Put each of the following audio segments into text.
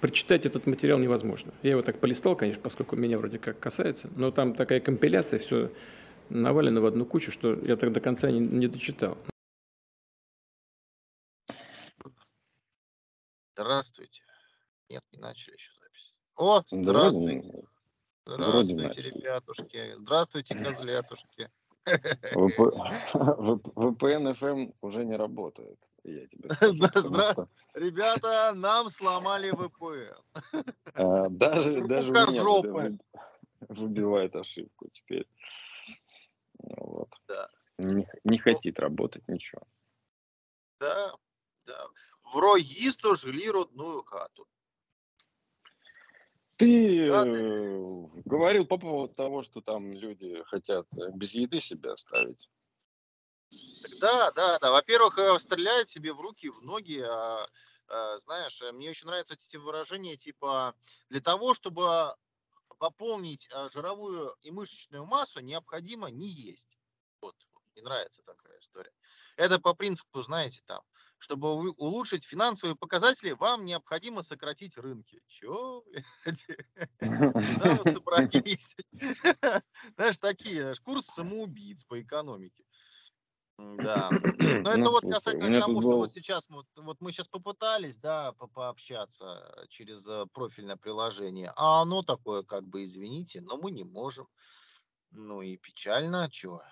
Прочитать этот материал невозможно. Я его так полистал, конечно, поскольку меня вроде как касается, но там такая компиляция, все навалено в одну кучу, что я так до конца не, не дочитал. Здравствуйте. Нет, не начали еще запись. О, здравствуйте. Здравствуйте, ребятушки. Здравствуйте, козлятушки. VPN FM уже не работает. Я тебе скажу, Ребята, нам сломали VPN. А, даже, даже меня выбивает ошибку теперь. Вот. Да. Не, не хотит работать ничего. Да, да. В Роїсто жили родную хату. Ты да, э, говорил по поводу того, что там люди хотят э, без еды себя оставить. Да, да, да. Во-первых, э, стреляет себе в руки, в ноги. А, а, знаешь, мне очень нравятся эти выражения, типа, для того, чтобы пополнить а, жировую и мышечную массу, необходимо не есть. Вот, мне нравится такая история. Это по принципу, знаете, там, чтобы улучшить финансовые показатели, вам необходимо сократить рынки. Чего? Куда вы собрались? Знаешь, такие, курс самоубийц по экономике. Да. Но это ну, вот касательно того, что вот сейчас вот, вот мы сейчас попытались, да, по пообщаться через э, профильное приложение, а оно такое, как бы, извините, но мы не можем. Ну и печально, чего?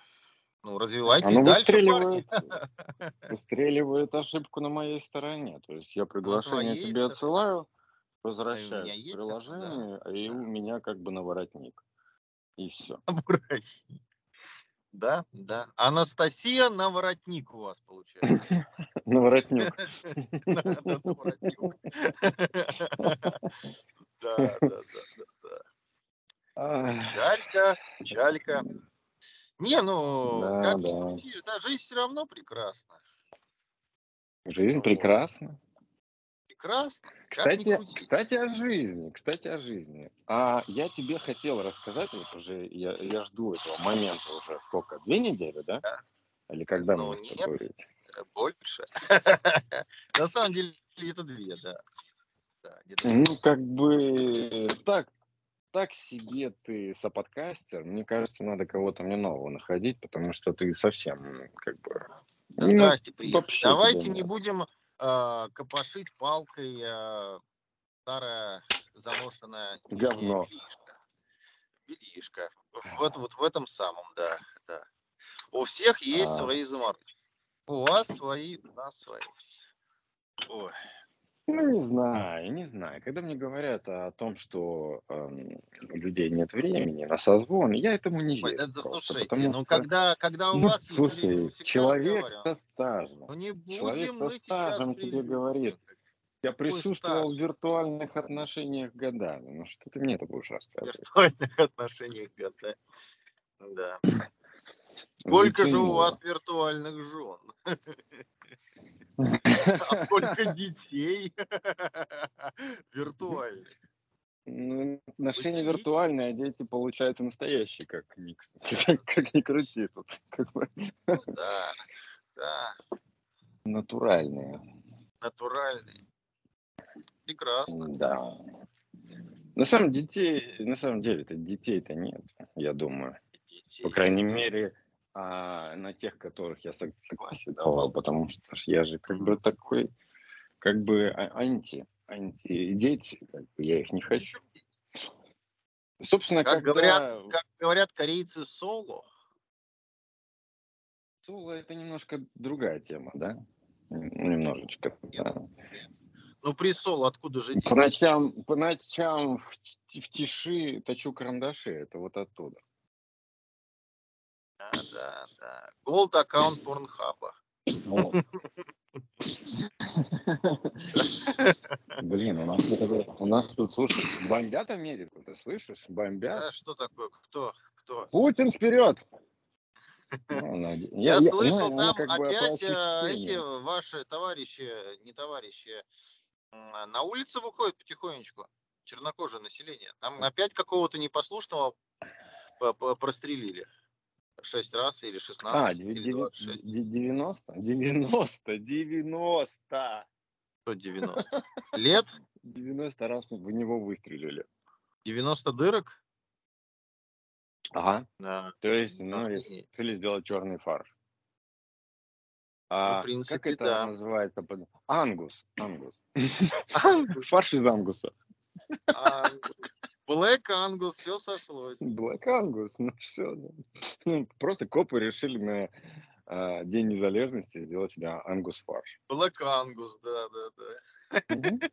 Ну, развивайтесь Оно дальше, выстреливает, выстреливает ошибку на моей стороне. То есть я приглашение ну, тебе отсылаю, возвращаю приложение, да. и у меня как бы на воротник. И все. Да, да. Анастасия на воротник у вас получается. На воротник. Да, да, да, да. Чалька, чалька. Не, ну, да, как да. ни да, жизнь все равно прекрасна. Жизнь прекрасна. Прекрасно. Кстати, кстати, о жизни, кстати, о жизни. А я тебе хотел рассказать, вот уже я, я жду этого момента уже сколько, две недели, да? да. Или когда ну, мы нет, тобой... больше. На самом деле это две, да. Ну, как бы так, так себе ты соподкастер. Мне кажется, надо кого-то мне нового находить, потому что ты совсем как бы... Ну, здрасте, приятель. Давайте не будем э, копошить палкой э, старая заношенная говно. Белишка. Вот, вот в этом самом, да, да. У всех есть а... свои заморочки. У вас свои, у нас свои. Ой. Ну, не знаю, не знаю. Когда мне говорят о том, что э, у людей нет времени на созвон, я этому не верю. Ой, да, просто, слушайте, ну что... когда, когда у ну, вас слушай, есть человек со стажем, ну, не человек со стажем тебе говорит, я присутствовал в виртуальных отношениях годами. Ну что ты мне это будешь рассказывать? В виртуальных отношениях годами. Да. Сколько же у вас виртуальных жен? А сколько детей виртуальных? Ну, отношения виртуальные, а дети получаются настоящие, как. Как, как ни крути тут. Как бы. Ну, да, да. Натуральные. Натуральные. Прекрасно. Да. На самом, детей, на самом деле, детей-то нет, я думаю. Детей. По крайней мере, а на тех, которых я согласие давал, потому что я же как бы такой, как бы а, анти, анти дети, как бы я их не хочу. Собственно, как когда... говорят, как говорят корейцы, соло. Соло это немножко другая тема, да? Немножечко. Да. Ну, при соло откуда же По ночам, по ночам в, в тиши точу карандаши, это вот оттуда. Да, да. Gold аккаунт Порнхаба. Блин, у нас, у нас тут, слушай, бомбят Америку, ты слышишь? Бомбят. Да, что такое? Кто? Кто? Путин вперед! Ну, я, я слышал, ну, там опять э, эти ваши товарищи, не товарищи, на улице выходят потихонечку, чернокожее население. Там опять какого-то непослушного прострелили. 6 раз или 16, а, или 26. 90? 90, 90. Что 90? Лет? 90 раз в него выстрелили. 90 дырок? Ага. Да. То есть, ну, решили сделать черный фарш. Ну, А в принципе, как это да. называется? Ангус. Ангус, Фарш из ангуса. Ангус. Блэк Ангус, все сошлось. Black Angus, ну все. Просто копы решили на а, День незалежности сделать себе ангус фарш. Блэк Ангус, да, да, да.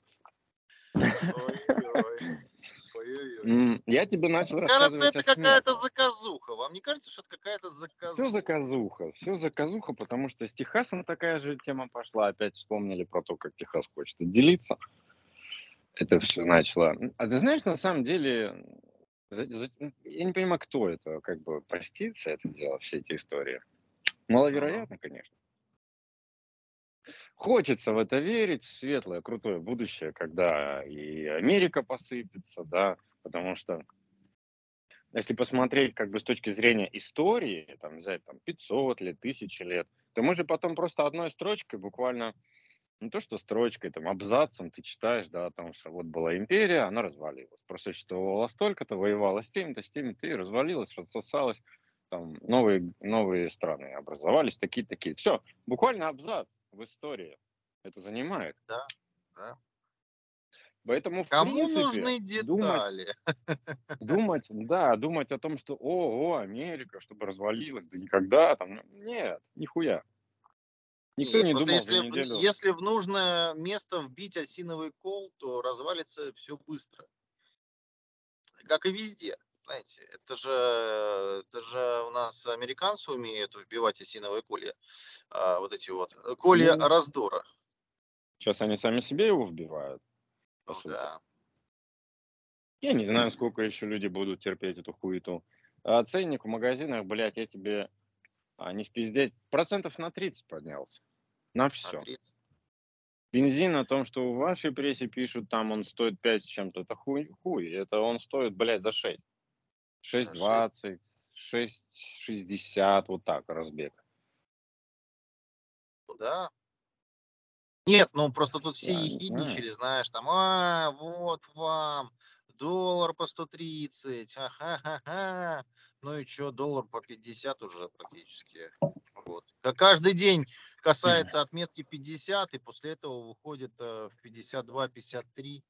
Я тебе начал Кажется, рассказывать это о какая-то заказуха. Вам не кажется, что это какая-то заказуха? Все заказуха, все заказуха, потому что с Техасом такая же тема пошла. Опять вспомнили про то, как Техас хочет отделиться. Это все начало. А ты знаешь, на самом деле, я не понимаю, кто это, как бы простится это дело, все эти истории. Маловероятно, конечно. Хочется в это верить, светлое, крутое будущее, когда и Америка посыпется, да, потому что если посмотреть как бы с точки зрения истории, там взять там 500 лет, 1000 лет, то мы же потом просто одной строчкой буквально, не то что строчкой, там абзацем ты читаешь, да, о том, что вот была империя, она развалилась, просуществовала столько-то, воевала с теми-то, с теми-то, и развалилась, рассосалась, там новые, новые страны образовались, такие-такие. Все, буквально абзац в истории это занимает. Да, да. Поэтому, в Кому принципе, нужны думать, детали? думать, да, думать о том, что, о, о, Америка, чтобы развалилась, да никогда там, нет, нихуя. Никто Нет, не думал если, неделю. если в нужное место вбить осиновый кол, то развалится все быстро. Как и везде. Знаете, это же, это же у нас американцы умеют вбивать осиновые колья. а, вот эти вот э, колья Ну, раздора. Сейчас они сами себе его вбивают, Ну да. Я не знаю, сколько еще люди будут терпеть эту хуету. А ценник в магазинах, блядь, я тебе а, не спиздеть, процентов на 30 поднялся. На все. 30. Бензин о том, что в вашей прессе пишут, там он стоит 5 с чем-то, это хуй, хуй. Это он стоит, блядь, за 6. За шесть. 6,20, 6,60, вот так, разбег. Ну да. Нет, ну просто тут все не ехидничали, знаешь, там, а, вот вам, доллар по 130, ха-ха-ха. Ну и что, доллар по 50 уже практически. Вот. Каждый день касается отметки 50, и после этого выходит э, в 52-53.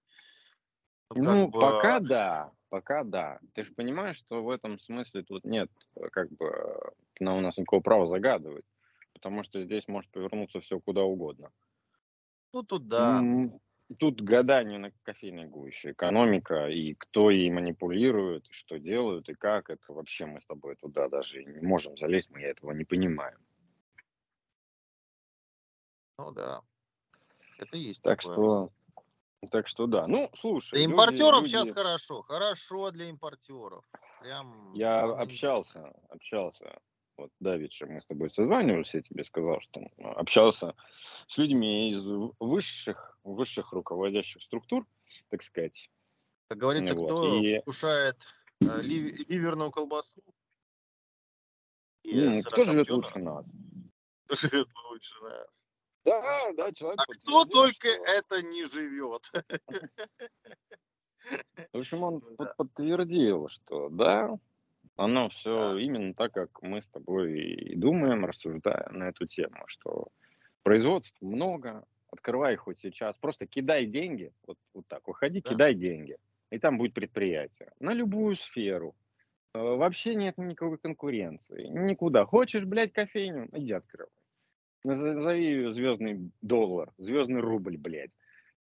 Ну, Ну, бы, пока да, пока да. Ты же понимаешь, что в этом смысле тут нет, э, как бы, на у нас никакого права загадывать, потому что здесь может повернуться все куда угодно. ну тут да. Тут гадание на кофейной гуще, экономика, и кто ей манипулирует, и что делают, и как, это вообще мы с тобой туда даже не можем залезть, мы этого не понимаем. Ну да. Это есть Так такое. что, так что да. Ну, слушай, Для люди- импортеров люди- сейчас хорошо. Хорошо для импортеров. Прям Я общался, общался. Вот давеча мы с тобой созванивались, я тебе сказал, что ну, общался с людьми из высших, высших руководящих структур, так сказать. Как говорится, Вот, кто и- кушает э, ли- ливерную колбасу? и Кто живет лучше нас? кто живет лучше нас. Да, да, человек А кто только что- это не живет. В общем, он Да. под- подтвердил, что да, оно все Да. именно так, как мы с тобой и думаем, рассуждаем на эту тему, что производств много, открывай их хоть сейчас, просто кидай деньги, вот, вот так, выходи, Да. кидай деньги, и там будет предприятие, на любую сферу. Э, Вообще нет никакой конкуренции, никуда. Хочешь, блядь, кофейню, иди открывай. Назови ее звездный доллар, звездный рубль, блядь.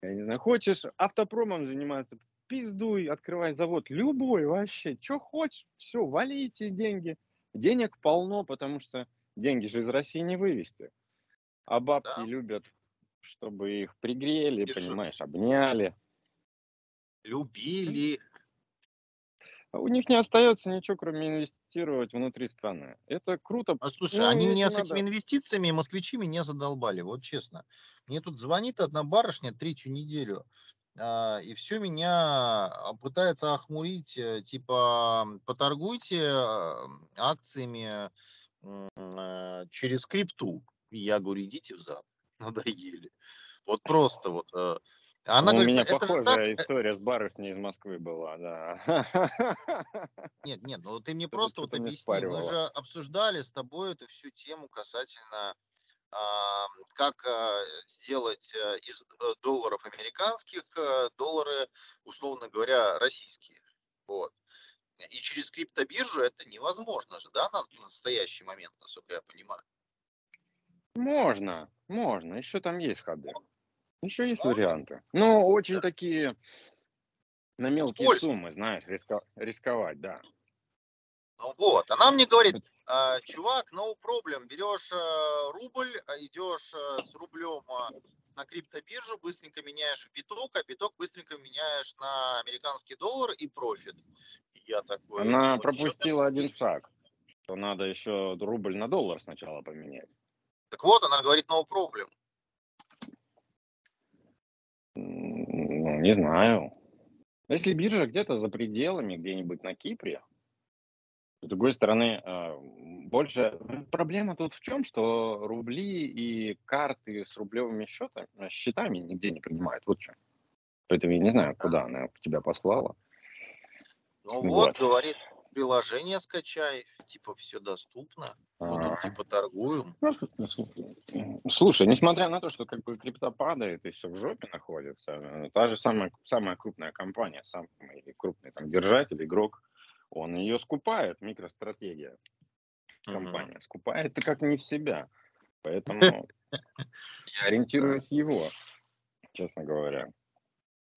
Я не знаю, хочешь автопромом заниматься, пиздуй, открывай завод, любой вообще, что хочешь, все, вали эти деньги. Денег полно, потому что деньги же из России не вывести. А бабки Да. любят, чтобы их пригрели, Дешев- понимаешь, обняли. Любили. А У них не остается ничего, кроме инвестировать внутри страны. Это круто. А слушай, Ну, они меня с надо- этими инвестициями, москвичи меня задолбали, вот честно. Мне тут звонит одна барышня третью неделю, а, и все меня а, пытается охмурить, э, типа, поторгуйте а, акциями а, через крипту. И я говорю, идите в зад, надоели. Вот просто вот. э, Она Ну, у говорит, меня похожая так... э, история с барышней из Москвы была, да. Нет, нет, ну ты мне просто вот объясни. Мы же обсуждали с тобой эту всю тему касательно как а, сделать а, из э, долларов американских э, доллары, условно говоря, российские. Вот. И через криптобиржу это невозможно же, да, на настоящий момент, насколько я понимаю. Можно, можно, еще там есть ходы. Еще есть варианты. Но очень такие на мелкие Скользко. суммы, знаешь, риска- рисковать, да. Ну вот, она мне говорит, «А, чувак, no problem, берешь а, рубль, а, идешь с рублем на криптобиржу, быстренько меняешь биток, а биток быстренько меняешь на американский доллар и профит. Я такой, Она «Ну, чё пропустила один говоришь?» шаг, что надо еще рубль на доллар сначала поменять. Так вот, она говорит, no problem. Ну, не знаю. Если биржа где-то за пределами, где-нибудь на Кипре, с другой стороны, а, больше проблема тут в чем, что рубли и карты с рублевыми счетами, счетами нигде не принимают. Вот в чем. Поэтому я не знаю, куда она тебя послала. Ну Вот. вот, говорит, приложение скачай, типа все доступно, А. тут типа торгуем. Ну, с- Слушай, несмотря на то, что как бы крипта падает и все в жопе находится, э, та же самая, самая крупная компания, самый крупный там держатель, игрок, он ее скупает, микростратегия компания, скупает как не в себя. Поэтому я ориентируюсь его, честно говоря.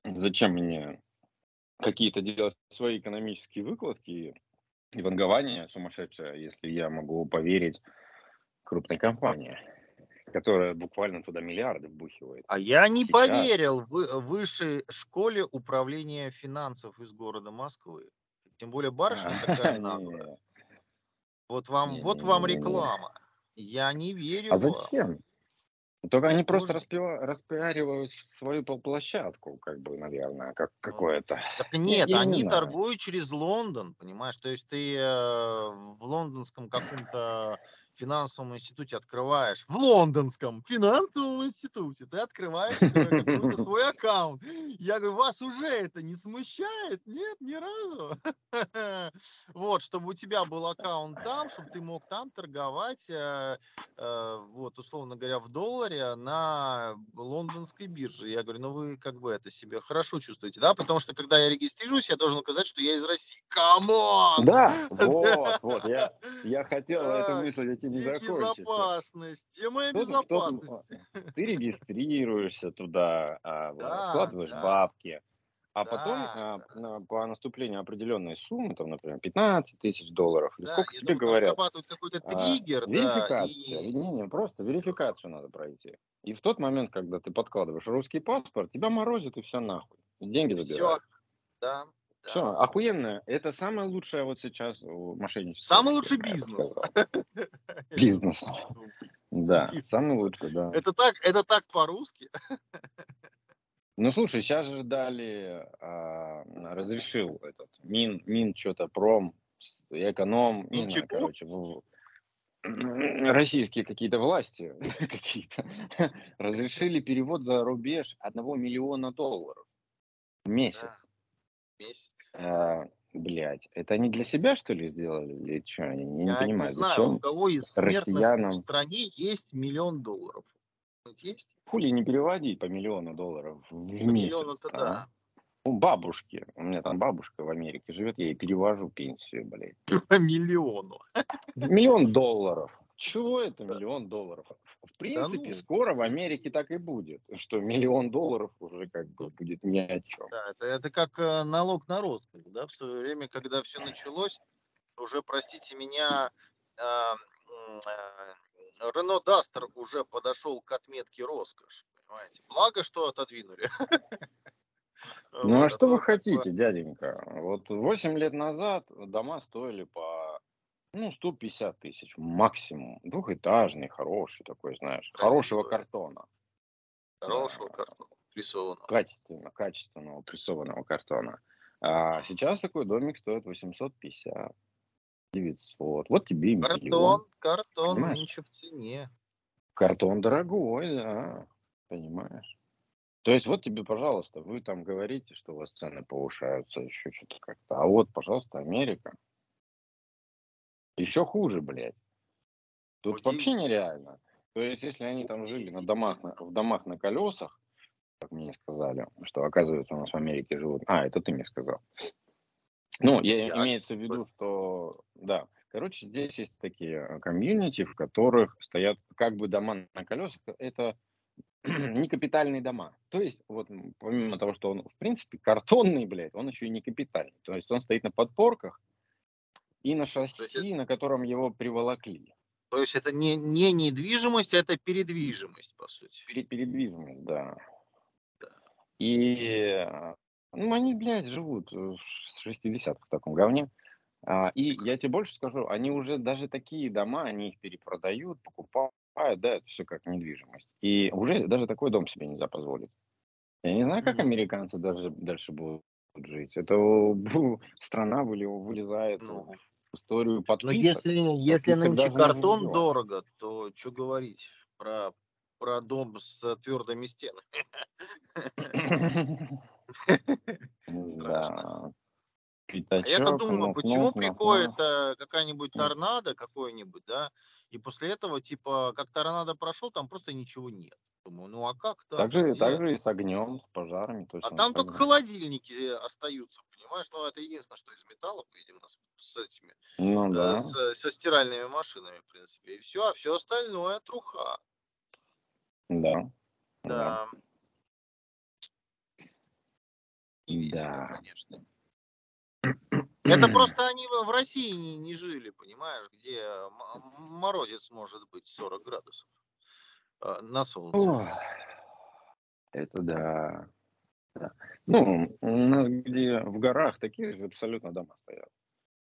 Зачем мне какие-то делать свои экономические выкладки и вангование сумасшедшее, если я могу поверить крупной компании, которая буквально туда миллиарды вбухивает. А я не Сейчас. поверил в высшей школе управления финансов из города Москвы. Тем более барышня такая наглая. Вот вам, вот вам реклама. Я не верю А зачем? Только они просто распива- распиаривают свою площадку, как бы, наверное, как Ну, какое-то. Так нет, я не они знаю. торгуют через Лондон, понимаешь? То есть ты э, в лондонском каком-то финансовом институте открываешь, в лондонском финансовом институте ты открываешь свой аккаунт. Я говорю, вас уже это не смущает? Нет, ни разу. Вот, чтобы у тебя был аккаунт там, чтобы ты мог там торговать, э, э, вот, условно говоря, в долларе на лондонской бирже. Я говорю, ну вы как бы это себе хорошо чувствуете, да? Потому что когда я регистрируюсь, я должен указать, что я из России. Come on! Да, вот, вот, я, я хотел эту мысль эти не Где закончить. безопасность? Безопасность? кто-то- Ты регистрируешься туда, а, Да, вкладываешь да. бабки, а Да, потом а, да. на- по наступлению определенной суммы, там, например, 15 тысяч долларов, или Да, сколько тебе думаю, говорят, срабатывает какой-то а, триггер, да, верификация, и не, не, просто верификацию надо пройти. И в тот момент, когда ты подкладываешь русский паспорт, тебя морозит и все нахуй. Деньги все, забирают. Да, Все, охуенно. Это самое лучшее вот сейчас мошенничество. Самый лучший бизнес. Бизнес. Да, самый лучший, да. Это так, это так по-русски. Ну слушай, сейчас же дали, а, разрешил этот Мин, Мин что-то пром, эконом, не знаю, Минчику? короче, в- российские какие-то власти какие-то разрешили перевод за рубеж одного миллиона долларов в месяц. Да, месяц. А, блядь, это они для себя что ли сделали или что? Я не, Я понимаю, не знаю, зачем у кого из смертных россиянам- в стране есть миллион долларов. Есть? хули не переводить по миллиону долларов в месяц? Миллион-то а? да. У бабушки, у меня там бабушка в Америке живет, я ей перевожу пенсию, блядь. По миллиону. Миллион долларов. Чего это миллион долларов? В принципе, ну. скоро в Америке так и будет, что миллион долларов уже как бы будет ни о чем. Да, это, это как э, налог на роскошь, да, в свое время, когда все началось, уже, простите меня, а, а, Рено Дастер уже подошел к отметке роскошь, понимаете. Благо, что отодвинули. Ну а что то вы хотите, дяденька? Вот 8 лет назад дома стоили по ну, 150 тысяч максимум. Двухэтажный, хороший такой, знаешь, хорошего Красивый. картона. Хорошего картона, рисованного. Качественно, качественного прессованного картона. А сейчас такой домик стоит 850, 900. Вот тебе и миллион. Картон, картон нынче в цене. Картон дорогой, да, понимаешь. То есть вот тебе, пожалуйста, вы там говорите, что у вас цены повышаются, еще что-то как-то. А вот, пожалуйста, Америка. Еще хуже, блядь. Тут вообще нереально. То есть, если они там жили на домах, на, в домах на колесах, как мне сказали, что оказывается у нас в Америке живут. А, это ты мне сказал. Ну, я, я имеется в виду, что да. Короче, здесь есть такие э, комьюнити, в которых стоят как бы дома на колесах. Это не капитальные дома. То есть, вот помимо того, что он, в принципе, картонный, блядь, он еще и не капитальный. То есть он стоит на подпорках и на шасси, на котором его приволокли. То есть это не, не недвижимость, а это передвижимость, по сути. Перед, передвижимость, да. да. И ну, они, блядь, живут с 60-х в таком говне. А, и я тебе больше скажу, они уже даже такие дома, они их перепродают, покупают, да, это все как недвижимость. И уже даже такой дом себе нельзя позволить. Я не знаю, как американцы даже дальше будут жить. Это страна вылезает ну, историю подписок. Но если, если нынче картон дорого, то что говорить про, про дом с твердыми стенами? Страшно. А я-то думаю, почему приходит э, какая-нибудь торнадо какой-нибудь, да, и после этого, типа, как торнадо прошел, там просто ничего нет. Думаю, ну а как так? Так же, так же и с огнем, с пожарами. Точно а там только холодильники э, остаются, понимаешь? Ну это единственное, что из металла, видимо, с этими, ну, э, да. с, со стиральными машинами, в принципе. И все, а все остальное труха. Да. Да. Да. конечно. Это просто они в России не, не жили, понимаешь, где морозец может быть 40 градусов а, на солнце. О, это да. да. Ну, у нас где в горах такие же абсолютно дома стоят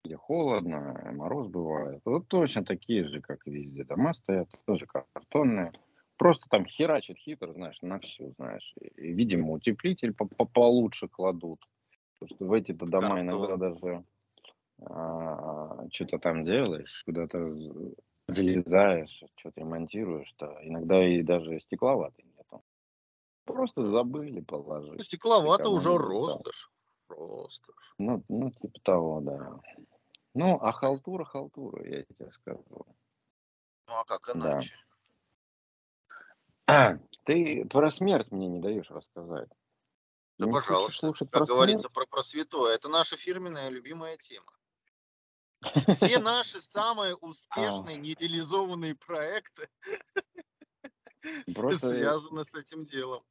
где холодно, мороз бывает. Вот точно такие же, как и везде. Дома стоят, тоже картонные. Просто там херачит хитро, знаешь, на всю, знаешь. И, видимо, утеплитель по -по получше кладут. Потому что в эти-то дома Картон. иногда даже а, что-то там делаешь, куда-то залезаешь, что-то ремонтируешь, то иногда и даже стекловатой нету. Просто забыли положить. Ну, стекловато уже роскошь. Роскошь. Ну, ну, типа того, да. Ну, а халтура, халтура, я тебе скажу. Ну, а как иначе? Да. Ты про смерть мне не даешь рассказать. Да, не пожалуйста. Слушать как про говорится про, про святое. Это наша фирменная любимая тема. Все наши самые успешные, а. нереализованные проекты Просто... связаны с этим делом.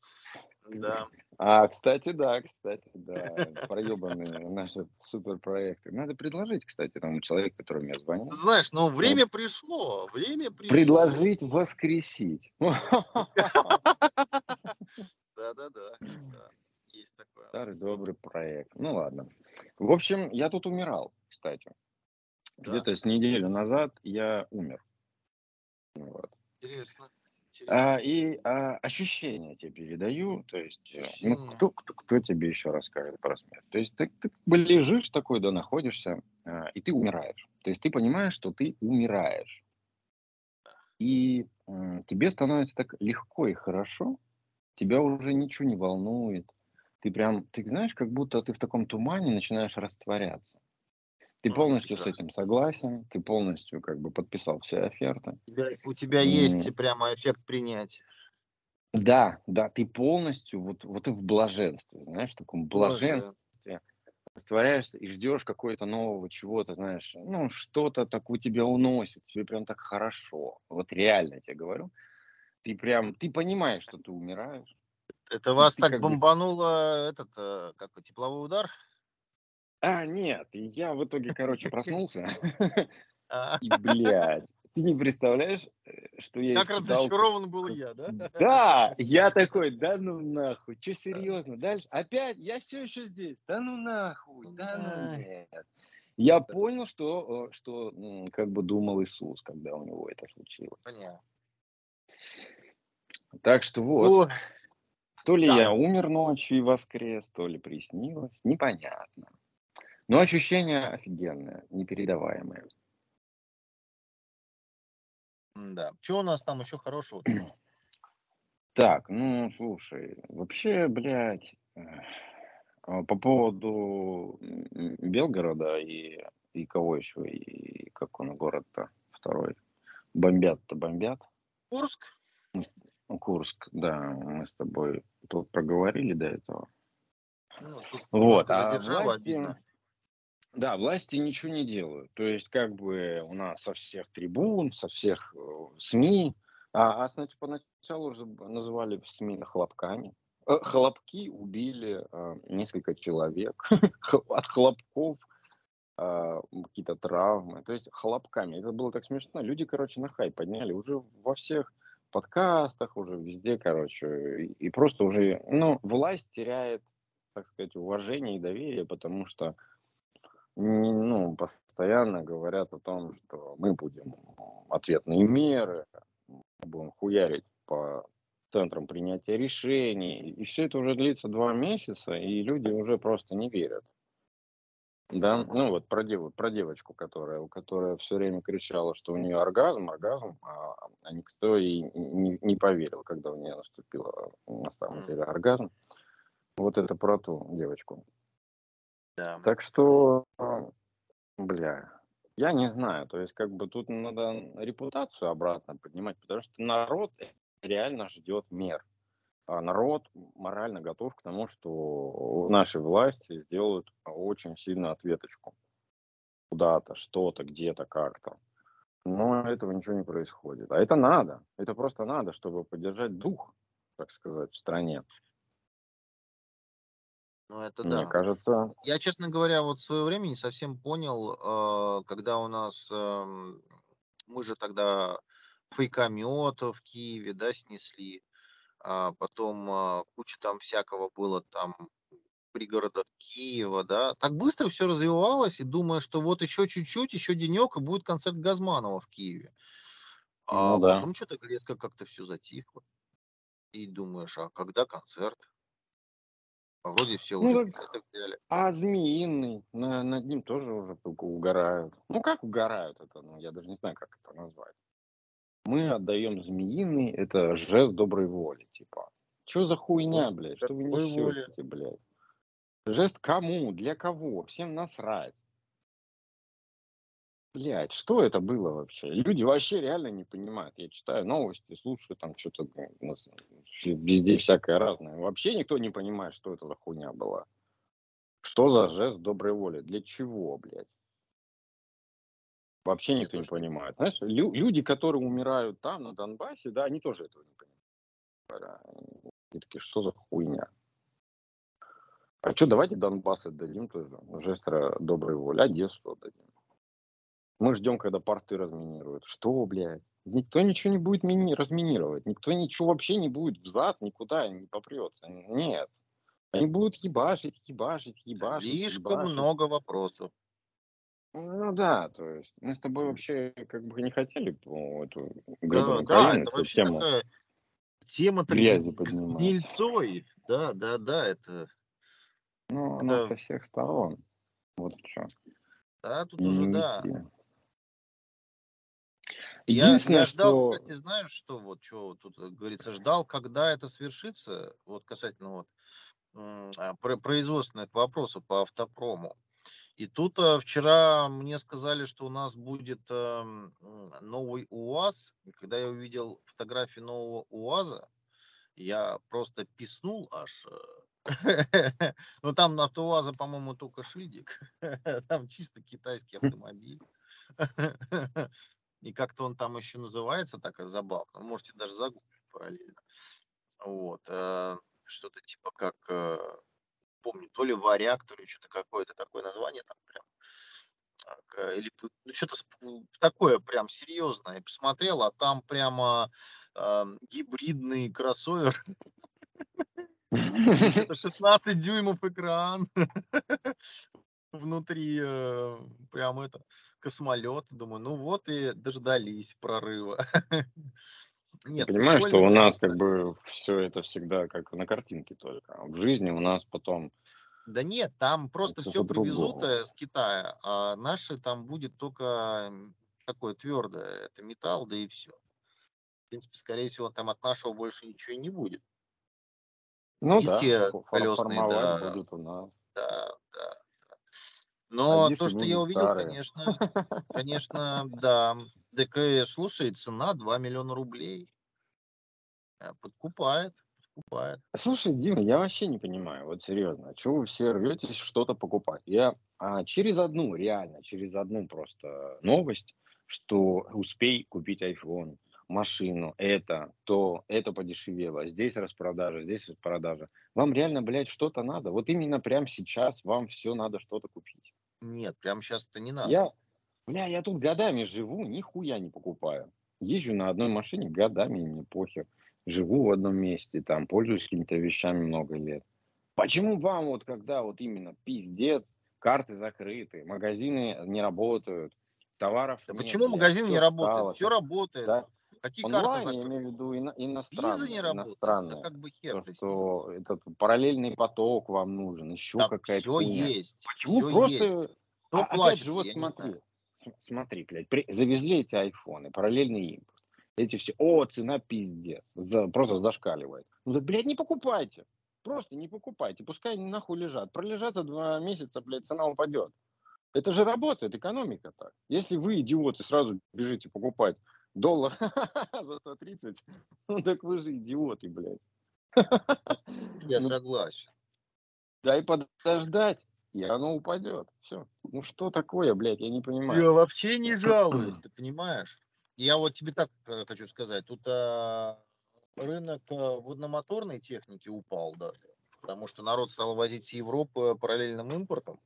Да. А, кстати, да, кстати, да, проебанные наши суперпроекты. Надо предложить, кстати, тому человеку, который мне звонил. Ты знаешь, но ну, время пришло, время пришло. Предложить воскресить. Да-да-да, есть такое. Старый добрый проект. Ну ладно. В общем, я тут умирал, кстати. Где-то с неделю назад я умер. Вот. Интересно. А, и а, ощущения тебе передаю, то есть, э, ну, кто, кто, кто тебе еще расскажет про смерть? То есть ты, ты как бы лежишь такой, да, находишься, а, и ты умираешь. То есть ты понимаешь, что ты умираешь. И а, тебе становится так легко и хорошо, тебя уже ничего не волнует. Ты прям, ты знаешь, как будто ты в таком тумане начинаешь растворяться. Ты ну, полностью прекрасно. с этим согласен, ты полностью как бы подписал все оферты. У тебя, у тебя есть прямо эффект принятия. Да, да, ты полностью вот, вот и в блаженстве, знаешь, в таком блаженстве растворяешься и ждешь какого-то нового чего-то, знаешь, ну, что-то так у тебя уносит, тебе прям так хорошо. Вот реально тебе говорю. Ты прям, ты понимаешь, что ты умираешь. Это вас так бомбануло, бы... этот, э, как тепловой удар? А, нет, я в итоге, короче, проснулся. А. И, блядь, ты не представляешь, э, что я Как разочарован был я, да? Да, я такой, да ну нахуй, что серьезно, дальше, опять, я все еще здесь, да ну нахуй, да ну нет. Я понял, что, э, что как бы думал Иисус, когда у него это случилось. Понятно. Так что вот, то ли я умер ночью и воскрес, то ли приснилось, непонятно. Но ощущение офигенное, непередаваемое. Да. Что у нас там еще хорошего? Так, ну, слушай, вообще, блядь, э, по поводу Белгорода и, и кого еще, и как он город-то второй, бомбят-то бомбят. Курск? Курск, да, мы с тобой тут проговорили до этого. Ну, вот, а власти, да, власти ничего не делают. То есть, как бы у нас со всех трибун, со всех э, СМИ, а, а значит, поначалу уже называли СМИ хлопками. Э, хлопки убили э, несколько человек от хлопков, э, какие-то травмы. То есть хлопками. Это было так смешно. Люди, короче, на хай подняли уже во всех подкастах, уже везде, короче. И просто уже, ну, власть теряет, так сказать, уважение и доверие, потому что ну, постоянно говорят о том, что мы будем ответные меры, будем хуярить по центрам принятия решений. И все это уже длится два месяца, и люди уже просто не верят. Да, ну вот про, дев, про девочку, которая, у которой все время кричала, что у нее оргазм, оргазм, а, а никто ей не, не поверил, когда у нее наступила на самом деле оргазм. Вот это про ту девочку. Да. Так что, бля, я не знаю. То есть, как бы тут надо репутацию обратно поднимать, потому что народ реально ждет мер. А народ морально готов к тому, что наши власти сделают очень сильно ответочку. Куда-то, что-то, где-то, как-то. Но этого ничего не происходит. А это надо. Это просто надо, чтобы поддержать дух, так сказать, в стране. Ну, это Мне да. кажется. Я, честно говоря, вот в свое время не совсем понял, э, когда у нас, эм, мы же тогда фейкомет в Киеве, да, снесли, а потом а, куча там всякого было там пригородах Киева, да, так быстро все развивалось, и думаю, что вот еще чуть-чуть, еще денек, и будет концерт Газманова в Киеве. А ну, да. потом что-то резко как-то все затихло. И думаешь, а когда концерт? А вроде все ну, уже так, А Змеиный, на, над ним тоже уже угорают. Ну как угорают это? Ну, я даже не знаю, как это назвать. Мы отдаем Змеиный, это жест доброй воли, типа. Что за хуйня, блядь? Что вы несете, блядь? Жест кому? Для кого? Всем насрать. Блять, что это было вообще? Люди вообще реально не понимают. Я читаю новости, слушаю там что-то, везде всякое разное. Вообще никто не понимает, что это за хуйня была. Что за жест доброй воли? Для чего, блядь? Вообще никто не понимает. Знаешь, лю- люди, которые умирают там, на Донбассе, да, они тоже этого не понимают. Они такие, что за хуйня? А что, давайте Донбасс отдадим тоже. Жест доброй воли. Одессу отдадим. Мы ждем, когда порты разминируют. Что, блядь? Никто ничего не будет мини- разминировать. Никто ничего вообще не будет взад, никуда не попрется. Нет. Они будут ебашить, ебашить, ебашить. Слишком ебашить. много вопросов. Ну да, то есть мы с тобой вообще как бы не хотели ну, эту да, да, это вообще тему такая тема грязи поднимать. гнильцой. Да, да, да, это... Ну, это... она со всех сторон. Вот что. Да, тут уже, да. Единственное, я, я ждал, что... кстати, знаешь, что вот что тут говорится, ждал, когда это свершится, вот касательно вот а, производственных вопросов по автопрому. И тут а, вчера мне сказали, что у нас будет а, новый УАЗ. И когда я увидел фотографии нового УАЗа, я просто писнул аж. Ну там на УАЗа, по-моему, только шильдик. Там чисто китайский автомобиль. И как-то он там еще называется так забавно. Можете даже загуглить параллельно. Вот. Э, что-то типа как, э, помню, то ли варяг, то ли что-то какое-то такое название там прям. Э, или ну, что-то такое прям серьезное. Я посмотрел, а там прямо э, гибридный кроссовер. 16 дюймов экран. Внутри прям это космолет. Думаю, ну вот и дождались прорыва. Нет, понимаешь, что у нас как бы все это всегда как на картинке только. А в жизни у нас потом... Да нет, там просто все привезут э, с Китая, а наши там будет только такое твердое, это металл, да и все. принципе, скорее всего, там от нашего больше ничего не будет. Ну Диски да, колесные, да, будут у нас. да, Но диски то, что я увидел, старые. конечно, конечно, да. И, слушай, цена 2 миллиона рублей. Э, Подкупает, подкупает. Слушай, Дима, я вообще не понимаю, вот серьезно, чего вы все рветесь что-то покупать? Я а, через одну, реально, через одну просто новость, что успей купить iPhone, машину, это, то, это подешевело, здесь распродажа, здесь распродажа. Вам реально, блядь, что-то надо? Вот именно прямо сейчас вам все надо что-то купить. Нет, прямо сейчас это не надо. Я, бля, я тут годами живу, нихуя не покупаю. Езжу на одной машине годами, мне похер. Живу в одном месте, там, пользуюсь какими-то вещами много лет. Почему вам вот когда вот именно пиздец, карты закрыты, магазины не работают, товаров Да нет, почему магазин не работает? Все работает. да, Какие карты онлайн, я закрыты? имею в виду ино- Виза не иностранные, иностранные. Да как бы хер То, что этот параллельный поток вам нужен, еще Там какая-то все хуйня. есть. Почему Все просто есть. Кто а, опять плачется, же, вот я смотри, смотри, блядь, при- завезли эти айфоны, параллельный импорт. Эти все, о, цена пиздец, за, просто зашкаливает. Ну так, блядь, не покупайте. Просто не покупайте, пускай они нахуй лежат. Пролежат за два месяца, блядь, цена упадет. Это же работает, экономика так. Если вы, идиоты, сразу бежите покупать доллар за 130, ну так вы же идиоты, блядь. Я Ну, согласен. дай подождать, и оно упадет. Все. Ну что такое, блядь, я не понимаю. Я вообще не жалуюсь, ты понимаешь? Я вот тебе так э, хочу сказать. Тут а, рынок а, водномоторной техники упал даже, потому что народ стал возить с Европы параллельным импортом.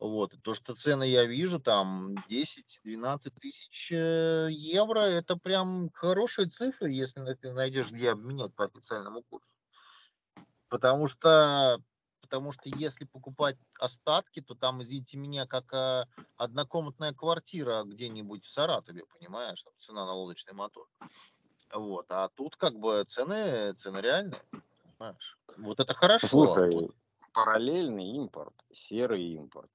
Вот, то, что цены я вижу, там 10-12 тысяч э, евро, это прям хорошие цифры, если ты найдешь, где обменять по официальному курсу. Потому что, потому что если покупать остатки, то там, извините меня, как а, однокомнатная квартира где-нибудь в Саратове, понимаешь, там цена на лодочный мотор. Вот, а тут как бы цены, цены реальные, понимаешь. Вот это хорошо. Слушай, параллельный импорт, серый импорт.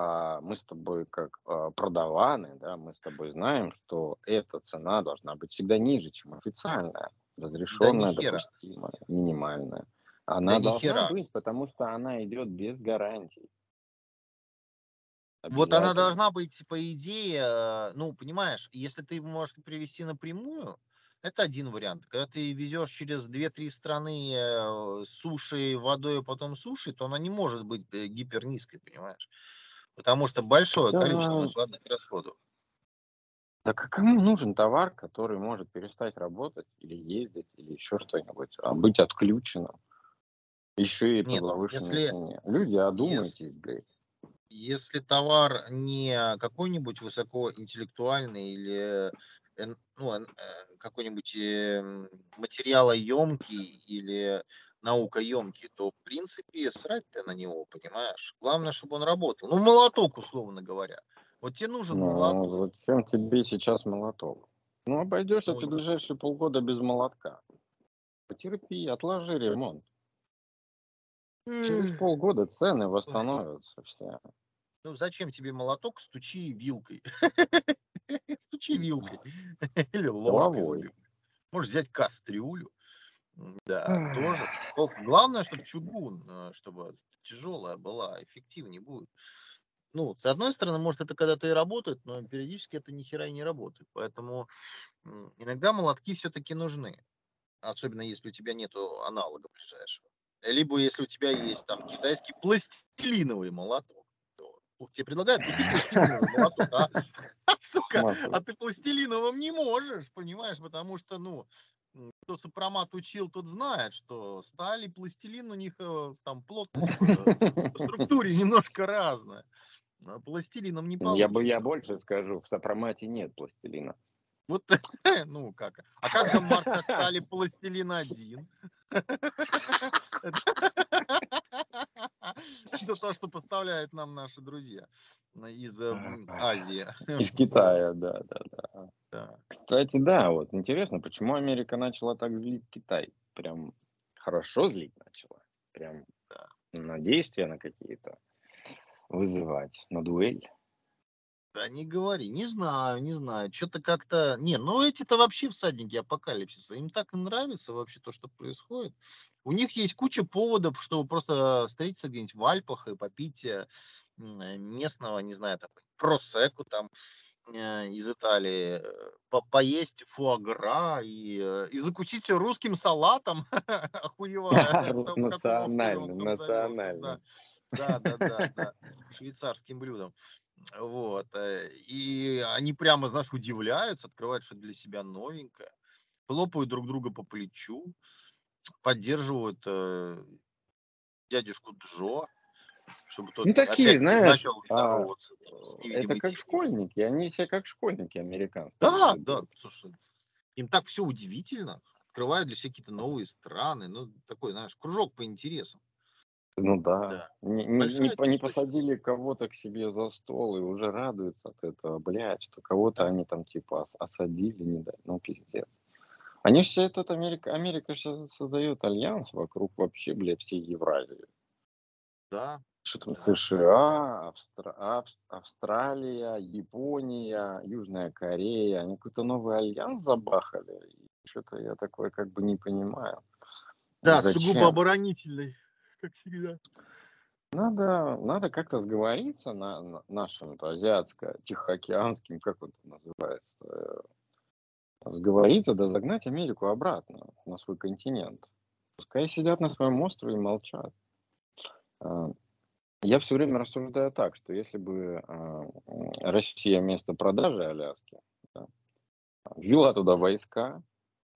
А мы с тобой как а, продаваны, да, мы с тобой знаем, что эта цена должна быть всегда ниже, чем официальная, разрешенная, хера. допустимая, минимальная. Она ни должна хера. быть, потому что она идет без гарантий. Вот она должна быть, по идее, э, ну, понимаешь, если ты можешь привезти напрямую, это один вариант. Когда ты везешь через 2-3 страны э, суши, водой, а потом суши, то она не может быть э, гипернизкой, понимаешь? Потому что большое Да. количество накладных расходов. Так а кому нужен товар, который может перестать работать или ездить, или еще что-нибудь, а быть отключенным? Еще и Нет, если- цене. Люди, одумайтесь, если- блядь. Если товар не какой-нибудь высокоинтеллектуальный или эн- ну, э, какой-нибудь эм, материалоемкий или наукоемкий, то, в принципе, срать ты на него, понимаешь? Главное, чтобы он работал. Ну, молоток, условно говоря. Вот тебе нужен Ну, молоток. зачем тебе сейчас молоток? Ну, обойдешься Ну, ты и- ближайшие полгода без молотка. Потерпи, отложи ремонт. Через полгода цены восстановятся все. Ну, зачем тебе молоток? Стучи вилкой. Стучи вилкой. Или ложкой. Можешь взять кастрюлю. Да, тоже. Главное, чтобы чугун, э, чтобы тяжелая была, эффективнее будет. Ну, с одной стороны, может, это когда-то и работает, но периодически это ни хера и не работает. Поэтому иногда молотки все-таки нужны. Особенно если у тебя нету аналога ближайшего. Либо если у тебя есть там китайский пластилиновый молоток. то Тебе предлагают купить пластилиновый молоток, а, сука, а ты пластилиновым не можешь, понимаешь, потому что, ну, кто сопромат учил, тот знает, что сталь и пластилин у них э, там плотность э, по структуре немножко разная. А Пластилином не получится. Я бы я больше скажу, в сопромате нет пластилина. Вот, ну как. А как же марка стали пластилин один? Это то, что поставляют нам наши друзья из э, Азии. Из Китая, да, да, да. Да. Кстати, да, вот интересно, почему Америка начала так злить Китай? Прям хорошо злить начала. Прям Да. на действия на какие-то вызывать, на дуэль. Да не говори, не знаю, не знаю. Что-то как-то... Не, ну эти-то вообще всадники апокалипсиса. Им так и нравится вообще то, что происходит. У них есть куча поводов, чтобы просто встретиться где-нибудь в Альпах и попить э, местного, не знаю, там, просеку там из Италии, э, по поесть фуагра и, и закусить русским салатом, охуевая. Национально, национально. Да, да, да, да, швейцарским блюдом. Вот. Э, и они прямо, знаешь, удивляются, открывают что-то для себя новенькое, хлопают друг друга по плечу, поддерживают э, дядюшку Джо, чтобы тот ну, такие, знаешь, начал а, это как школьники, они все как школьники американцы. Да, да, слушай, им так все удивительно, открывают для себя какие-то новые страны, ну, такой, знаешь, кружок по интересам. Ну да. да. Не, не, не посадили кого-то к себе за стол и уже радуются от этого, блядь, что кого-то они там типа осадили, не дай, ну пиздец. Они же все этот Америка, Америка сейчас создает альянс вокруг вообще, блядь, всей Евразии. Да. Что там. США, Австра... Австралия, Япония, Южная Корея, они какой-то новый альянс забахали. Что-то я такое как бы не понимаю. Да, Зачем? сугубо оборонительный как всегда. Надо, надо как-то сговориться на, на нашем азиатско-тихоокеанским, как он там называется, э, сговориться, да загнать Америку обратно на свой континент. Пускай сидят на своем острове и молчат. Я все время рассуждаю так, что если бы а, Россия вместо продажи Аляски да, ввела туда войска,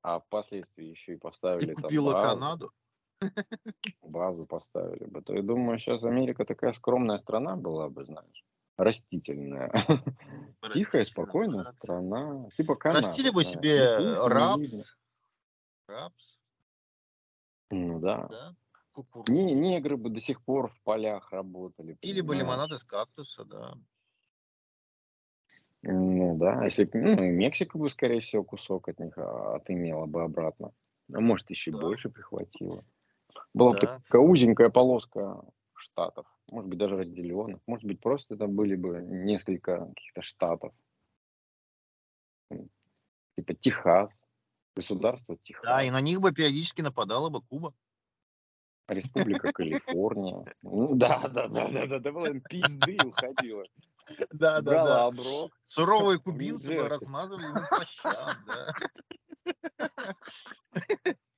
а впоследствии еще и поставили и купила там базу, Канаду базу поставили бы, то я думаю, сейчас Америка такая скромная страна была бы, знаешь, растительная. Тихая, спокойная страна. Типа Канада. Растили бы себе рапс. Рапс. Ну да. да? Не, негры бы до сих пор в полях работали. Или бы лимонад из кактуса, да. Ну да, если ну, Мексика бы, скорее всего, кусок от них а, отымела бы обратно. А может, еще да. больше прихватило. Была да. такая узенькая полоска штатов, может быть, даже разделенных, может быть, просто там были бы несколько каких-то штатов. Типа Техас, государство Техас. Да, и на них бы периодически нападала бы Куба. Республика Калифорния. Ну да, да, да, да, да, давала им пизды и уходила. Да, да, да. оброк. Суровые кубинцы размазывали ему по щам, да.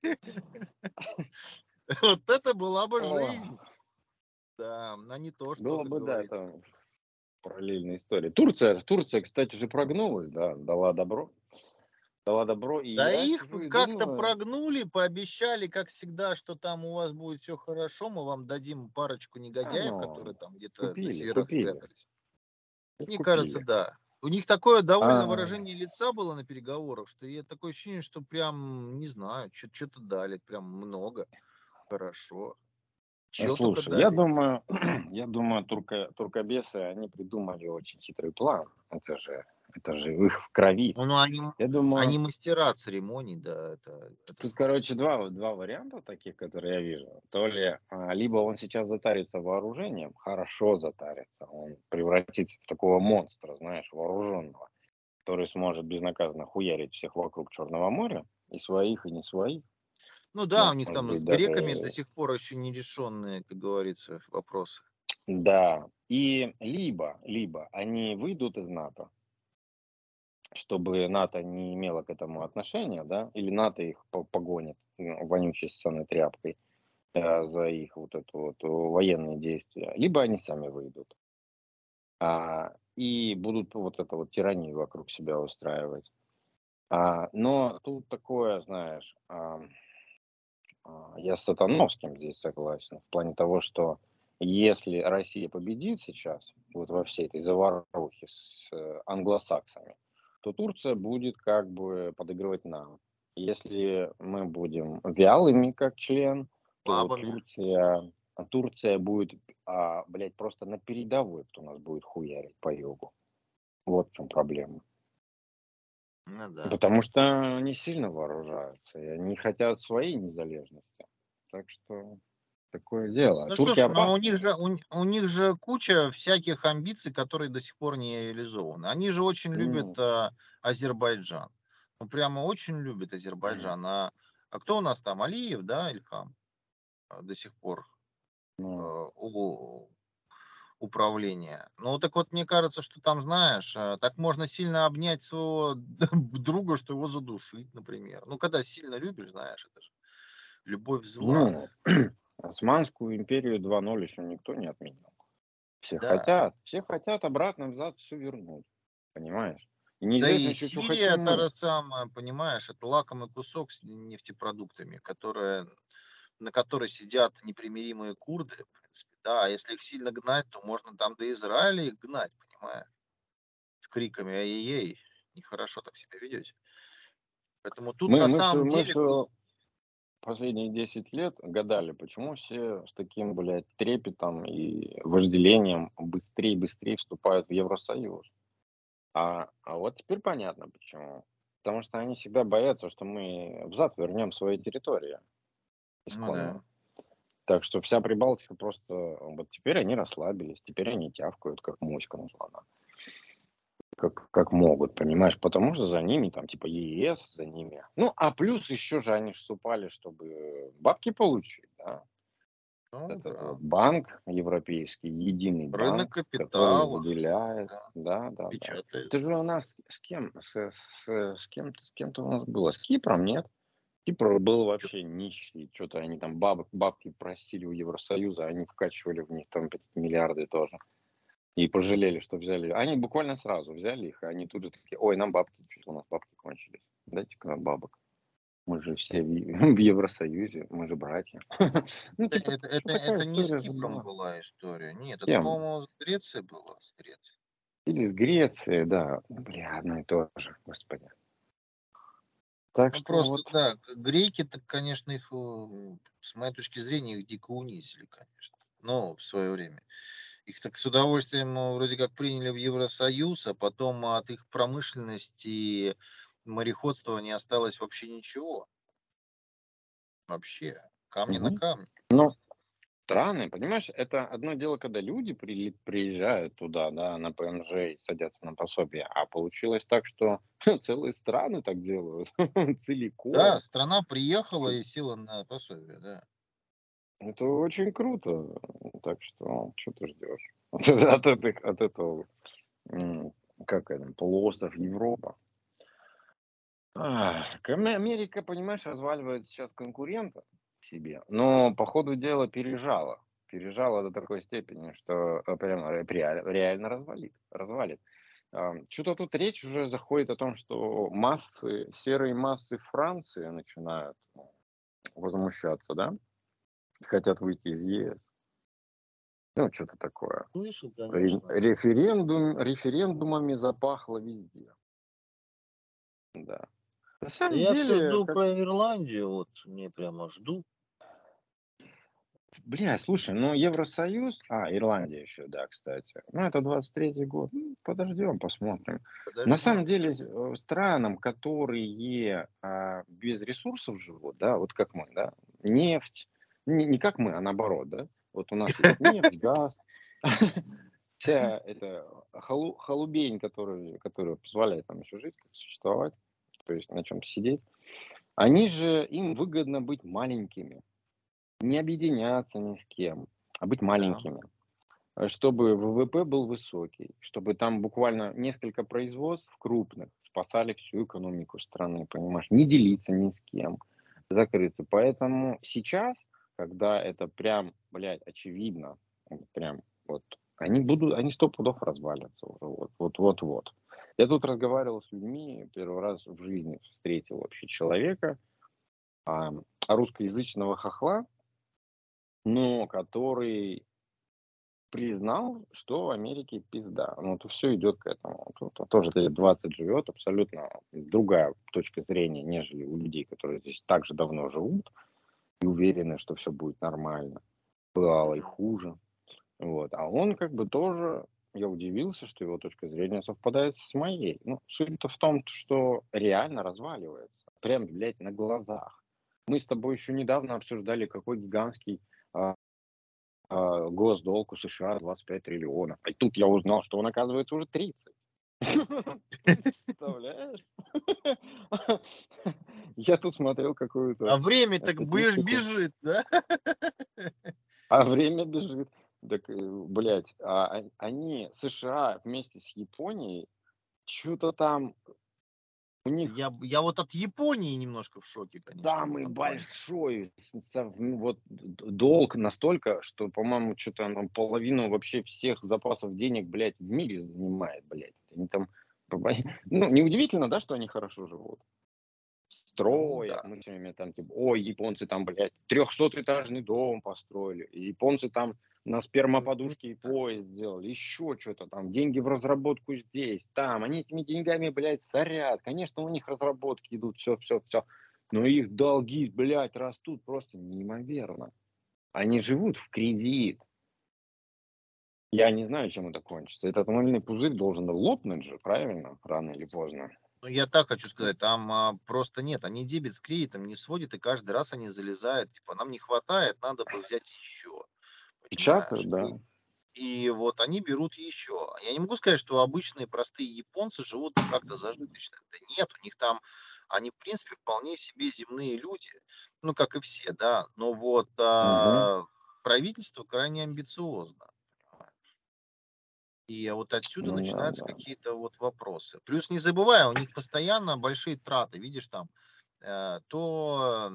Вот это была бы жизнь. Да, а не то, что... Было бы, да, это параллельная история. Турция, Турция, кстати же, прогнулась, да, дала добро. Дала добро. И да их как-то думаю... прогнули, пообещали, как всегда, что там у вас будет все хорошо, мы вам дадим парочку негодяев, а, которые там где-то купили, на северах купили. спрятались. Мне купили. кажется, да. У них такое довольно а... выражение лица было на переговорах, что я такое ощущение, что прям, не знаю, что-то дали, прям много. Хорошо. Чего Слушай, я думаю, я думаю, турка, туркобесы, они придумали очень хитрый план. Это же, это же их в крови. Ну, они, я думаю, они мастера церемоний, да. Это, это... Тут, короче, два, два варианта таких, которые я вижу. То ли, а, либо он сейчас затарится вооружением, хорошо затарится, он превратится в такого монстра, знаешь, вооруженного, который сможет безнаказанно хуярить всех вокруг Черного моря, и своих, и не своих. Ну да, у них там быть, с греками даже... до сих пор еще не решенные, как говорится, вопросы. Да, и либо, либо они выйдут из НАТО, чтобы НАТО не имело к этому отношения, да, или НАТО их погонит вонючей сценой тряпкой э, за их вот это вот военные действия, либо они сами выйдут а, и будут вот это вот тиранию вокруг себя устраивать. А, но тут такое, знаешь, а, а, я с Сатановским здесь согласен, в плане того, что если Россия победит сейчас вот во всей этой заварухе с э, англосаксами, то Турция будет как бы подыгрывать нам. Если мы будем вялыми как член, то Турция, Турция будет, а, блядь, просто на передовой, кто нас будет хуярить по югу. Вот в чем проблема. Ну, да. Потому что они сильно вооружаются, и они хотят своей незалежности. Так что такое дело. Ну, Турки слушай, но у опасны. них же у, у них же куча всяких амбиций, которые до сих пор не реализованы. Они же очень любят Ну, а, Азербайджан. Ну, прямо очень любят Азербайджан. А, а кто у нас там? Алиев, да, Ильхам? А, До сих пор ну, э, у управления. Ну, так вот, мне кажется, что там, знаешь, э, так можно сильно обнять своего друга, что его задушить, например. Ну, когда сильно любишь, знаешь, это же любовь зла. ну, Османскую империю 2.0 еще никто не отменил. Все Да. хотят, все хотят обратно взад все вернуть. Понимаешь? И Да и что Сирия, та мы. же самая, понимаешь, это лакомый кусок с нефтепродуктами, которые, на который сидят непримиримые курды, в принципе. Да, а если их сильно гнать, то можно там до Израиля их гнать, понимаешь? С криками ай-яй-яй, нехорошо так себя ведете. Поэтому тут Мы, на мы, все, самом мы деле... все последние 10 лет гадали, почему все с таким, блядь, трепетом и вожделением быстрее и быстрее вступают в Евросоюз. А, а вот теперь понятно почему. Потому что они всегда боятся, что мы взад вернем свои территории Ну исконно. да. Так что вся Прибалтика просто... Вот теперь они расслабились, теперь они тявкают, как моська названа. Как, как могут, понимаешь? Потому что за ними там типа ЕС, за ними. Ну, а плюс еще же они вступали, чтобы бабки получить, да? Ну Этот да. банк европейский, единый Рынок банк, который капиталов, выделяет, да, да, да, да. печатает. Это же у нас с кем, с, с, с кем-то, с кем-то у нас было, с Кипром, нет? Кипр был вообще нищий, что-то они там бабок, бабки просили у Евросоюза, они вкачивали в них там миллиарды тоже. И пожалели, что взяли. Они буквально сразу взяли их, и они тут же такие, ой, нам бабки, что-то у нас бабки кончились. Дайте-ка нам бабок. Мы же все в, Евросоюзе, мы же братья. Ну, Это, типа, это, это, такая это не с Кипром была. история. Нет, это, по-моему, с Грецией было. С Грецией. Или с Греции, да. Бля, одно и то же, господи. Так Ну, что просто, вот, да, греки, так, конечно, их, э, с моей точки зрения, их дико унизили, конечно. Но в свое время. Их так с удовольствием э, вроде как приняли в Евросоюз, а потом от их промышленности мореходства не осталось вообще ничего. Вообще. Камни на Мгм. камне. ну, страны, понимаешь, это одно дело, когда люди прили- приезжают туда, да, на ПМЖ и садятся на пособие, а получилось так, что целые страны так делают, Да, целиком. страна приехала и села на пособие, да. Это очень круто. Так что, что ты ждешь от, этих, от этого, как это, полуостров Европа? Америка, понимаешь, разваливает сейчас конкурента себе, но по ходу дела пережала. Пережала до такой степени, что э, реаль- реально развалит, развалит. Что-то тут речь уже заходит о том, что массы, серые массы Франции начинают ну, возмущаться, да? Хотят выйти из ЕС. Ну, что-то такое. Слышал, конечно. Референдум, референдумами запахло везде. Да. На Да самом я все деле, жду как про Ирландию, вот мне прямо жду. Бля, слушай, ну Евросоюз, а, Ирландия еще, да, кстати. Ну, это 23-й год. Ну, подождем, посмотрим. На самом Подождем. деле, э, странам, которые а, без ресурсов живут, да, вот как мы, да, нефть, не, не как мы, а наоборот, да, вот у нас есть нефть, газ, вся эта халу, халубень, которая, которая позволяет нам еще жить, существовать, то есть на чем-то сидеть, они же, им выгодно быть маленькими, не объединяться ни с кем, а быть маленькими. Чтобы ВВП был высокий, чтобы там буквально несколько производств крупных спасали всю экономику страны, понимаешь? Не делиться ни с кем, закрыться. Поэтому сейчас, когда это прям, блядь, очевидно, прям вот, они будут, они сто пудов развалятся уже, вот, вот, вот, вот. Я тут разговаривал с людьми, первый раз в жизни встретил вообще человека, а, русскоязычного хохла, но который признал, что в Америке пизда. Ну, это все идет к этому. Тут тоже лет 20 живет, абсолютно другая точка зрения, нежели у людей, которые здесь так же давно живут и уверены, что все будет нормально. Бывало и хуже. Вот. А он как бы тоже, я удивился, что его точка зрения совпадает с моей. Ну, суть-то в том, что реально разваливается. Прям, блядь, на глазах. Мы с тобой еще недавно обсуждали, какой гигантский а, а, госдолг у США 25 триллионов. И тут я узнал, что он, оказывается, уже 30. Представляешь? Я тут смотрел какую-то... А время так бежит, да? А время бежит. Так, э, блядь, а, а, они, США вместе с Японией, что-то там у них... Я, я вот от Японии немножко в шоке, конечно. Самый большой ну, вот, долг настолько, что, по-моему, что-то он половину вообще всех запасов денег, блядь, в мире занимает, блядь. Они там... Ну, неудивительно, да, что они хорошо живут строят, ну, да. мы все время там, типа, ой, японцы там, блядь, трехсотэтажный дом построили, японцы там на спермоподушке и поезд сделали, еще что-то там, деньги в разработку здесь, там, они этими деньгами, блядь, сорят, конечно, у них разработки идут, все, все, все, но их долги, блядь, растут просто неимоверно. Они живут в кредит. Я не знаю, чем это кончится. Этот мыльный пузырь должен лопнуть же, правильно, рано или поздно. Ну, я так хочу сказать, там а, просто нет, они дебет с кредитом не сводят, и каждый раз они залезают, типа, нам не хватает, надо бы взять еще. И чаты, да. И, вот они берут еще. Я не могу сказать, что обычные простые японцы живут как-то зажиточно. Да нет, у них там, они, в принципе, вполне себе земные люди, ну, как и все, да, но вот а, угу. правительство крайне амбициозно. И вот отсюда ну, начинаются да. какие-то вот вопросы. Плюс не забывай, у них постоянно большие траты, видишь там, э, то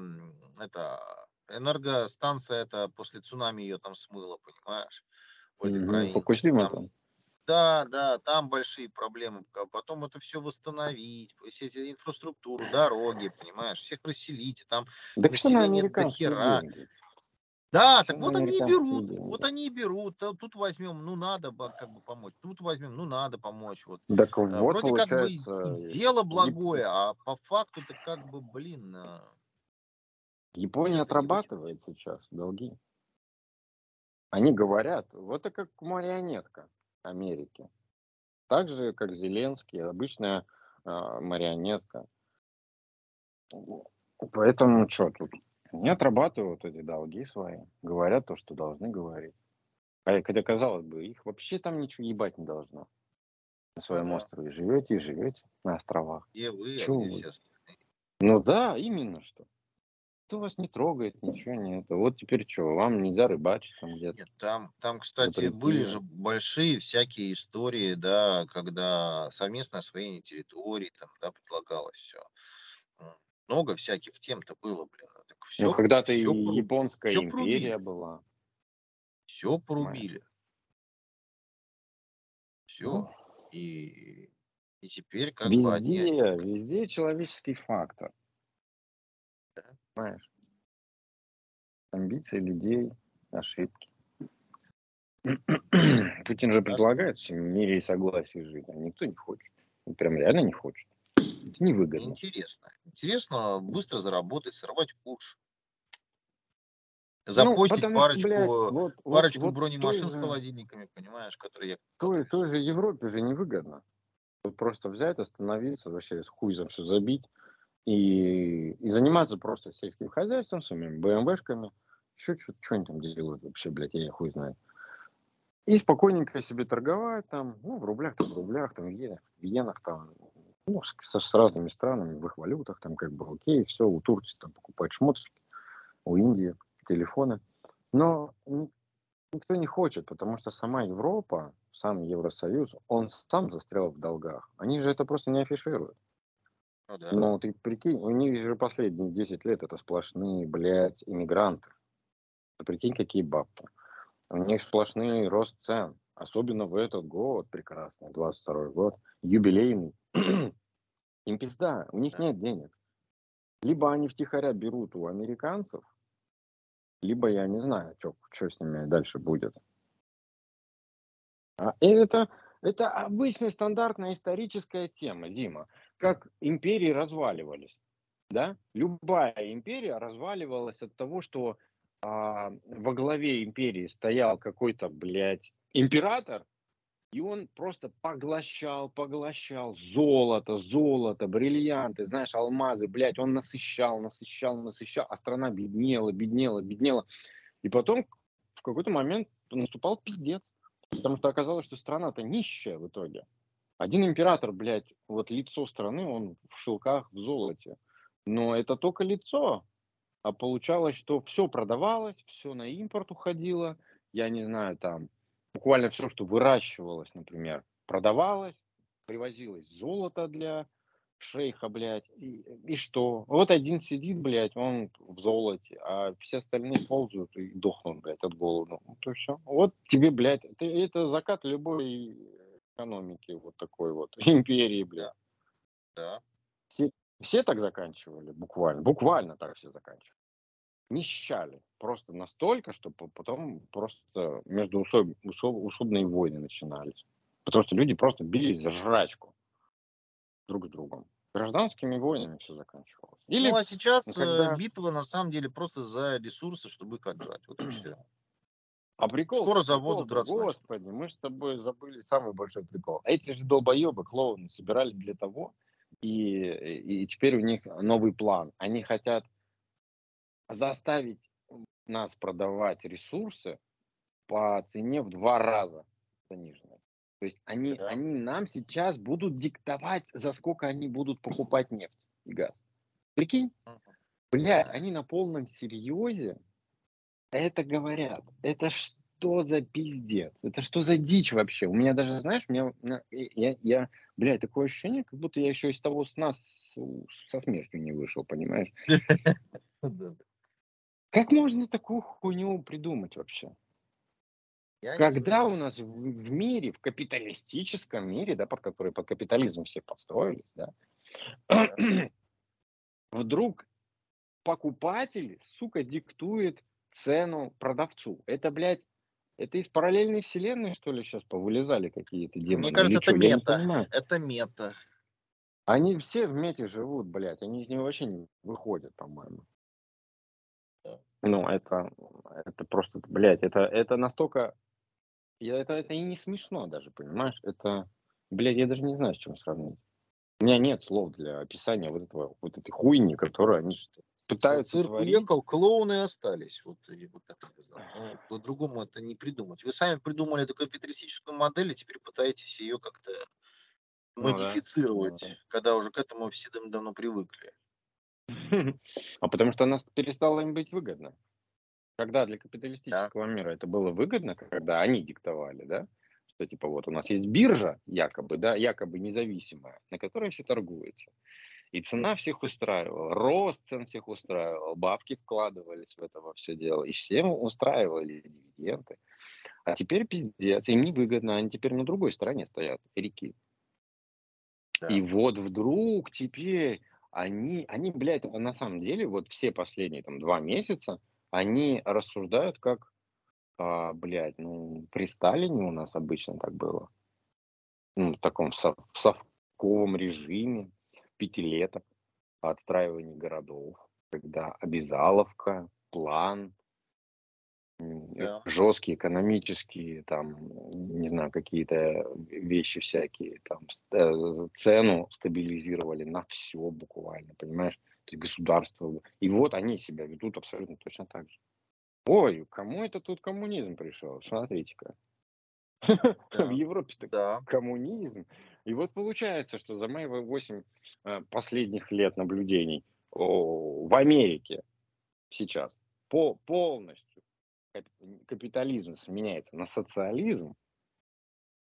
это энергостанция это после цунами ее там смыло, понимаешь? В этой mm-hmm. Фукусима там. там. Да, да, там большие проблемы. Потом это все восстановить, все эти инфраструктуру, дороги, понимаешь, всех расселить, там да население до хера. Деньги. Да, так вот они и берут, деньги. вот они и берут. Тут возьмем, ну надо как бы помочь. Тут возьмем, ну надо помочь. Вот. Так вот, Вроде как бы дело благое, а по факту-то как бы, блин. Япония отрабатывает сейчас долги. Они говорят, вот это как марионетка Америки. Так же, как Зеленский, обычная э, марионетка. Поэтому что тут? Они отрабатывают эти долги свои, говорят то, что должны говорить. А хотя, казалось бы, их вообще там ничего ебать не должно. На своем ну, острове живете и живете на островах. Где вы, а где все остальные? Ну да, именно что. Кто вас не трогает, ничего нет. Вот теперь что, вам нельзя рыбачить там где-то? Нет, там, там, кстати, Запретили. были же большие всякие истории, да, когда совместное освоение территорий, там, да, предлагалось все. Много всяких тем-то было, блин. Все, ну, когда-то и порубили. японская все империя порубили. была. Все порубили. Все. Ну, и, и теперь как везде, бы они... Везде человеческий фактор. Понимаешь? Амбиции людей, ошибки. Путин же предлагает в мире и согласии жить, а никто не хочет. Прям реально не хочет. Это невыгодно. Интересно. Интересно быстро заработать, сорвать курс. Ну, Запостить ну, парочку, что, блядь, вот, парочку вот, бронемашин вот с холодильниками, понимаешь, которые я... Той, той же Европе же невыгодно. Вот просто взять, остановиться, вообще с хуй за все забить и, и заниматься просто сельским хозяйством, своими БМВшками. Еще что они там делают вообще, блядь, я хуй знаю. И спокойненько себе торговать там, ну, в рублях, там, в рублях, там, в иенах, в иенах там, ну, с, с разными странами, в их валютах, там, как бы, окей, все, у Турции там покупать шмоточки, у Индии телефоны. Но никто не хочет, потому что сама Европа, сам Евросоюз, он сам застрял в долгах. Они же это просто не афишируют. Ну, да. Но ты прикинь, у них же последние 10 лет это сплошные, блядь, иммигранты. Ты прикинь, какие бабки. У них сплошный рост цен. Особенно в этот год прекрасный, 22 год, юбилейный. Им пизда, у них нет денег. Либо они втихаря берут у американцев, либо я не знаю, что с ними дальше будет. А это, это обычная стандартная историческая тема, Дима. Как империи разваливались. Да? Любая империя разваливалась от того, что а, во главе империи стоял какой-то, блядь, император, и он просто поглощал, поглощал золото, золото, бриллианты, знаешь, алмазы, блядь, он насыщал, насыщал, насыщал, а страна беднела, беднела, беднела. И потом в какой-то момент наступал пиздец. Потому что оказалось, что страна-то нищая в итоге. Один император, блядь, вот лицо страны, он в шелках, в золоте. Но это только лицо. А получалось, что все продавалось, все на импорт уходило. Я не знаю, там буквально все, что выращивалось, например, продавалось, привозилось золото для шейха, блядь, и, и что? Вот один сидит, блядь, он в золоте, а все остальные ползают и дохнут, блядь, от голода. Вот и все. Вот тебе, блядь, это, это закат любой экономики, вот такой вот, империи, блядь. Да. Все, все так заканчивали, буквально, буквально так все заканчивали. Нищали. Просто настолько, что потом просто между усоб, усоб, усобные войны начинались. Потому что люди просто бились за жрачку друг с другом. Гражданскими войнами все заканчивалось. Или, ну а сейчас э, когда... битва на самом деле просто за ресурсы, чтобы их отжать. Вот и все. А прикол, Скоро заводы драться Господи, мы с тобой забыли самый большой прикол. Эти же долбоебы, клоуны, собирали для того, и, и теперь у них новый план. Они хотят заставить нас продавать ресурсы по цене в два раза заниженной. То есть они, да. они нам сейчас будут диктовать, за сколько они будут покупать нефть и газ. Прикинь? Бля, они на полном серьезе это говорят. Это что за пиздец? Это что за дичь вообще? У меня даже, знаешь, у меня, я, я, бля, такое ощущение, как будто я еще из того сна со смертью не вышел, понимаешь? Как можно такую хуйню придумать вообще? Я Когда у нас в, в мире, в капиталистическом мире, да, под который под капитализм все построились, да, вдруг покупатель, сука, диктует цену продавцу. Это, блядь, это из параллельной вселенной, что ли, сейчас повылезали какие-то демоны? Мне кажется, это мета. Это мета. Они все в мете живут, блядь. Они из него вообще не выходят, по-моему. Ну, это, это просто, блядь, это, это настолько... Это, это и не смешно даже, понимаешь? Это, блядь, я даже не знаю, с чем сравнить. У меня нет слов для описания вот этого, вот этой хуйни, которую они пытаются Цирк творить. уехал, клоуны остались, вот я бы так сказал. Ну, по-другому это не придумать. Вы сами придумали эту капиталистическую модель, и теперь пытаетесь ее как-то ну, модифицировать, да. когда уже к этому все давно привыкли. А потому что она перестала им быть выгодна. Когда для капиталистического да. мира это было выгодно, когда они диктовали, да, что типа вот у нас есть биржа, якобы, да, якобы независимая, на которой все торгуется. И цена всех устраивала, рост цен всех устраивал, бабки вкладывались в это во все дело, и всем устраивали дивиденды. А теперь пиздец, им невыгодно, они теперь на другой стороне стоят, реки. Да. И вот вдруг теперь они, они, блядь, на самом деле, вот все последние там два месяца, они рассуждают как, а, блядь, ну, при Сталине у нас обычно так было. Ну, в таком сов совковом режиме пятилеток отстраивания городов, когда обязаловка, план, да. жесткие экономические, там, не знаю, какие-то вещи всякие, там, э, цену стабилизировали на все буквально, понимаешь? То есть государство. И вот они себя ведут абсолютно точно так же. Ой, кому это тут коммунизм пришел? Смотрите-ка. В Европе-то коммунизм. И вот получается, что за мои 8 э, последних лет наблюдений в Америке сейчас по, полностью капитализм сменяется на социализм,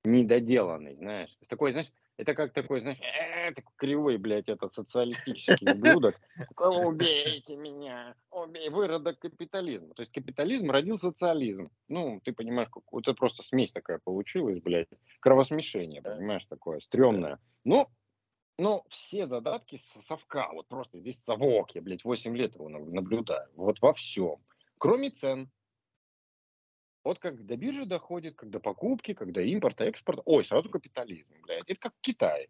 недоделанный, знаешь. Такой, знаешь, это как такой, знаешь, э, такой кривой, блядь, этот социалистический ублюдок. Убейте меня, убей, выродок капитализма. То есть капитализм родил социализм. Ну, ты понимаешь, это просто смесь такая получилась, блядь. Кровосмешение, понимаешь, такое стрёмное. Ну, но все задатки совка, вот просто здесь совок, я, блядь, 8 лет его наблюдаю, вот во всем. Кроме цен. Вот как до биржи доходит, когда покупки, когда импорт, экспорт. Ой, сразу капитализм, блядь. Это как Китай.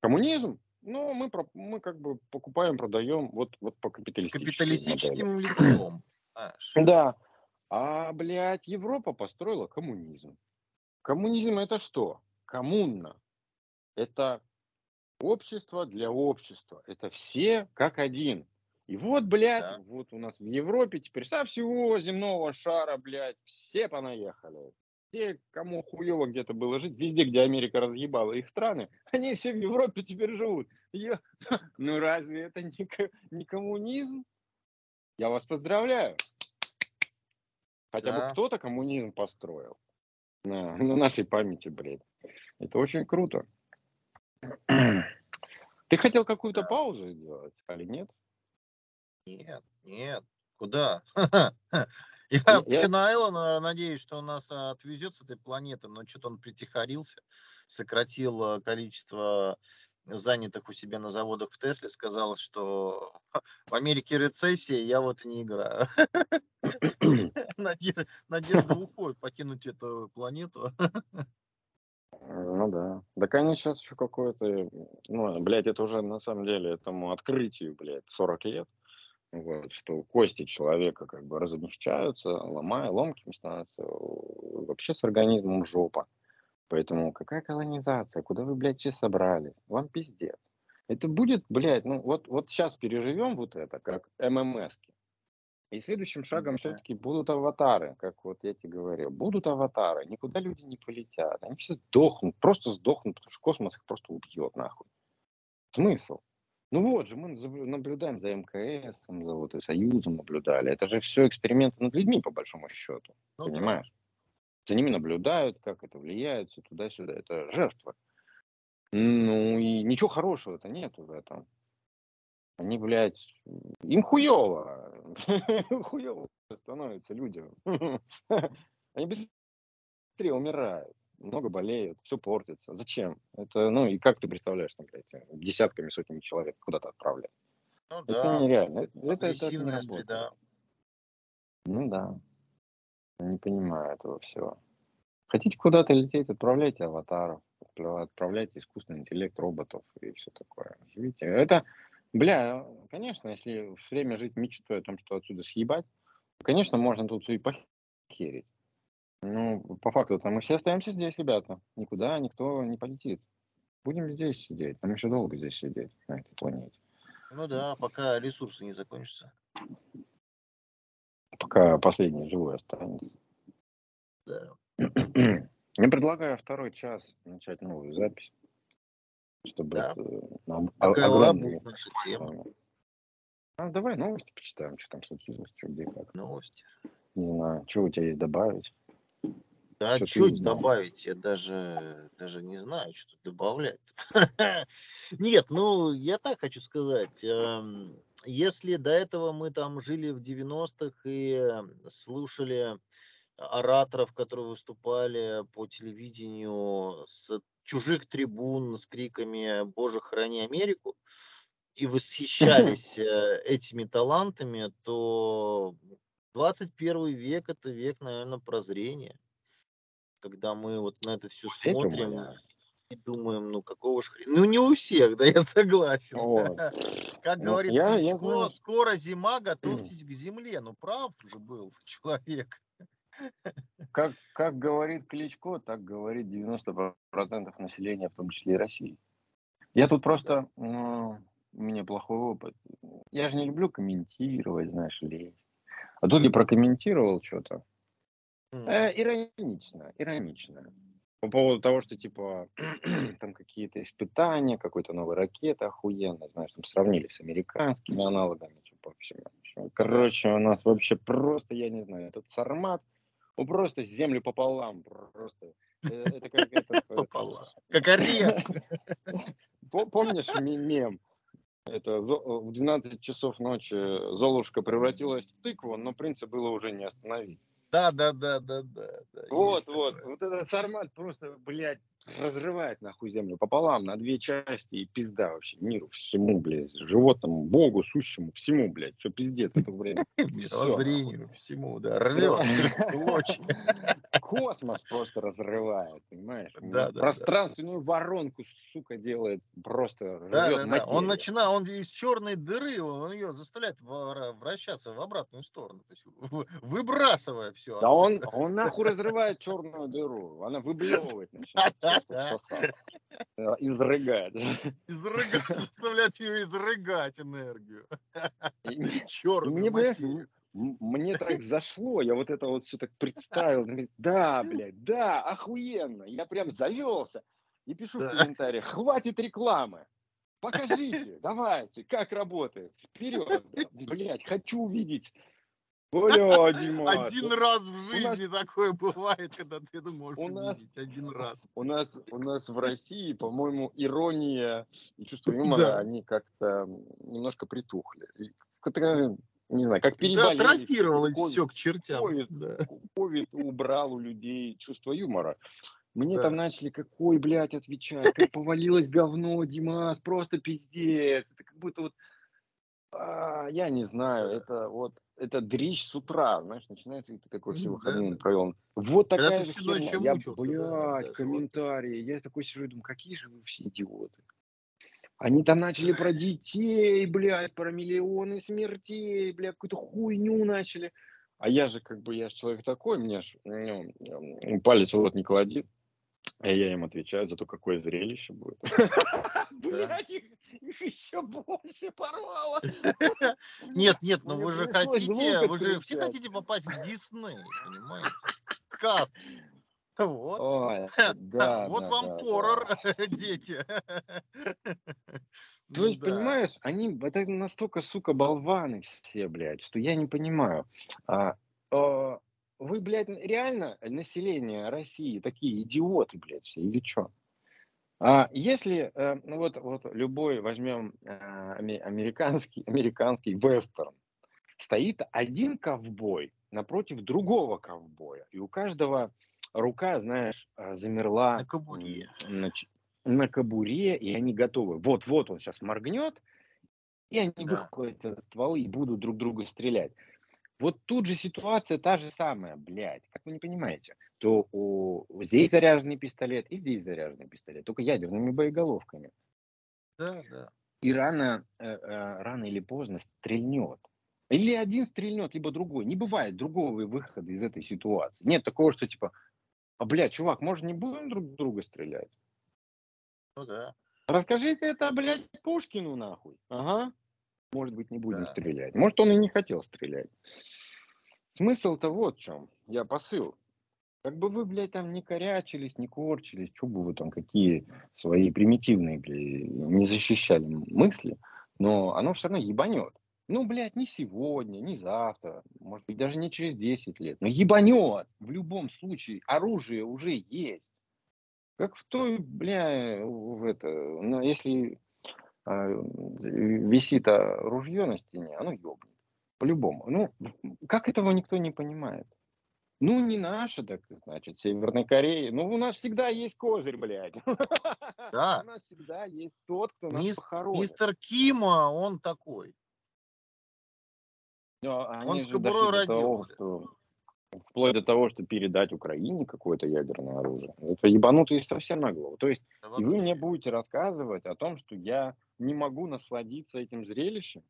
Коммунизм, ну, мы, мы как бы покупаем, продаем вот, вот по капиталистическим Капиталистическим лицом. Да. А, блядь, Европа построила коммунизм. Коммунизм это что? Коммуна. Это общество для общества. Это все как один. И вот, блядь, Да. вот у нас в Европе теперь со всего земного шара, блядь, все понаехали. Все, кому хуево где-то было жить, везде, где Америка разъебала их страны, они все в Европе теперь живут. Я- Ну разве это не, не коммунизм? Я вас поздравляю. Хотя Да. бы кто-то коммунизм построил. На, на нашей памяти, блядь. Это очень круто. Ты хотел какую-то Да. паузу сделать, или нет? Нет, нет. Куда? Я вообще на Эллона надеюсь, что он нас а, отвезет с этой планеты, но что-то он притихарился, сократил а, количество занятых у себя на заводах в Тесле, сказал, что в Америке рецессия, я вот не играю. Наде- Надежда уходит покинуть эту планету. Ну да. Так они сейчас еще какое-то, ну, блядь, это уже на самом деле этому открытию, блядь, 40 лет. Вот, что кости человека как бы размягчаются, ломая, ломкими становятся, вообще с организмом жопа. Поэтому какая колонизация? Куда вы, блядь, все собрались? Вам пиздец. Это будет, блядь, ну вот, вот сейчас переживем вот это, как ММСки. И следующим шагом Да. все-таки будут аватары, как вот я тебе говорил. Будут аватары, никуда люди не полетят. Они все сдохнут, просто сдохнут, потому что космос их просто убьет нахуй. Смысл? Ну вот же, мы наблюдаем за МКС, за вот и Союзом наблюдали. Это же все эксперименты над людьми, по большому счету. Ну понимаешь? За ними наблюдают, как это влияет, туда-сюда. Это жертвы. Ну и ничего хорошего-то нету в этом. Они, блядь, им хуево. Хуево становится людям. Они быстрее умирают, много болеют, все портится. Зачем? Это, ну и как ты представляешь, там, блядь, десятками, сотнями человек куда-то отправлять? Ну Это да, нереально. Это, это, это не среда. Ну да. Не понимаю этого всего. Хотите куда-то лететь, отправляйте аватаров, отпра- отправляйте искусственный интеллект роботов и все такое. Живите. Это, бля, конечно, если все время жить мечтой о том, что отсюда съебать, конечно, можно тут и похерить. Ну, по факту, там мы все остаемся здесь, ребята. Никуда никто не полетит. Будем здесь сидеть. Нам еще долго здесь сидеть, на этой планете. Ну да, пока ресурсы не закончатся. Пока последний живой останется. Да. Я предлагаю второй час начать новую запись, чтобы Да. нам огромными будет наша тема? А, давай новости почитаем, что там случилось, что где как. Новости. Не знаю, что у тебя есть добавить. Да, узнал? добавить? Я даже, даже не знаю, что тут добавлять. Нет, ну, я так хочу сказать. эм, Если до этого мы там жили в 90-х и э, слушали ораторов, которые выступали по телевидению с чужих трибун с криками «Боже, храни Америку», и восхищались э, этими талантами, то 21 век – это век, наверное, прозрения когда мы вот на это все смотрим и думаем, ну какого ж хрена. Ну не у всех, да, я согласен. Вот. Как говорит я- Кличко, скоро зима, готовьтесь к земле. Ну прав же был человек. Как, как говорит Кличко, так говорит 90% населения, в том числе и России. Я тут просто, ну, у меня плохой опыт. Я же не люблю комментировать, знаешь, лезть. А тут я прокомментировал что-то. Э, иронично, иронично. По поводу того, что типа там какие-то испытания, какой-то новой ракеты охуенной, знаешь, там сравнили с американскими аналогами, типа всего. всего. Короче, у нас вообще просто, я не знаю, этот сармат, ну просто землю пополам, просто. Э, Это как этот, э, Пополам. Как Помнишь мем? Это в 12 часов ночи Золушка превратилась в тыкву, но принца было уже не остановить. Да, да, да, да, да. Вот, вот. Вот этот сармат просто, блядь, разрывает нахуй землю пополам на две части и пизда вообще миру, всему, блядь, животному, богу, сущему, всему, блядь, что пиздец это время. Мировоззрению, всему, да, рвет. Космос просто разрывает, понимаешь? Да, да, Пространственную воронку, сука, делает, просто Да, рвет да, да. Он начинает, он из черной дыры, он ее заставляет вращаться в обратную сторону, то есть вы- выбрасывая все. Да он, он нахуй разрывает черную дыру, она выблевывает начинает. В сосад. изрыгать. Изрыгать, заставлять ее изрыгать энергию. Черт, мне, мне так зашло, я вот это вот все так представил. Да, блядь, да, охуенно. Я прям завелся. И пишу в комментариях, хватит рекламы. Покажите, давайте, как работает. Вперед. Блять, хочу увидеть. Бля, Дима. Один раз в жизни нас... такое бывает, когда ты это можешь у нас... один раз. У нас, у нас в России, по-моему, ирония и чувство юмора, да. они как-то немножко притухли. Как-то, не знаю, как переболели. Да, атрофировалось все к чертям. COVID, да. COVID убрал у людей чувство юмора. Мне да. там начали, какой, блядь, отвечать, как повалилось говно, Димас, просто пиздец. Это как будто вот, а, я не знаю, это вот, это дрищ с утра, знаешь, начинается, ты такой все выходные да. провел. Вот такая же херня. Я, блядь, да, комментарии. Я такой сижу и думаю, какие же вы все идиоты. Они там начали про детей, блядь, про миллионы смертей, блядь, какую-то хуйню начали. А я же, как бы, я же человек такой, мне ж ну, палец в рот не клади. А я им отвечаю за то, какое зрелище будет. Блять, их, еще больше порвало. Нет, нет, но вы же хотите, вы же все хотите попасть в Дисней, понимаете? Сказ. Вот. Ой, да, вот да, вам да, хоррор, да. дети. То есть, да. понимаешь, они это настолько, сука, болваны все, блядь, что я не понимаю. А, а, вы, блядь, реально население России такие идиоты, блядь, все, или что? А если, э, ну вот, вот любой возьмем э, американский, американский вестерн, стоит один ковбой напротив другого ковбоя, и у каждого рука, знаешь, э, замерла на кобуре, на, на кобуре, и они готовы. Вот-вот он сейчас моргнет, и они да. выходят стволы и будут друг друга стрелять. Вот тут же ситуация та же самая, блядь, как вы не понимаете, то у, здесь заряженный пистолет и здесь заряженный пистолет, только ядерными боеголовками. Да, да. И рано, э, э, рано или поздно стрельнет. Или один стрельнет, либо другой. Не бывает другого выхода из этой ситуации. Нет такого, что типа, а, блядь, чувак, может не будем друг друга стрелять? Ну да. Расскажите это, блядь, Пушкину нахуй. Ага может быть, не будем да. стрелять. Может, он и не хотел стрелять. Смысл-то вот в чем. Я посыл. Как бы вы, блядь, там не корячились, не корчились, что бы вы там, какие свои примитивные, блядь, не защищали мысли, но оно все равно ебанет. Ну, блядь, не сегодня, не завтра, может быть, даже не через 10 лет, но ебанет. В любом случае, оружие уже есть. Как в той, бля, в это, ну, если висит ружье на стене, оно ёбнет. По-любому. Ну, как этого никто не понимает? Ну, не наше, так значит, Северной Кореи. Ну, у нас всегда есть козырь, блядь. Да. У нас всегда есть тот, кто нас Мис, похоронит. Мистер Кима, он такой. Но он с кобурой родился. Того, что Вплоть до того, что передать Украине какое-то ядерное оружие. Это ебанутые совсем на голову. То есть, и вы мне будете рассказывать о том, что я не могу насладиться этим зрелищем?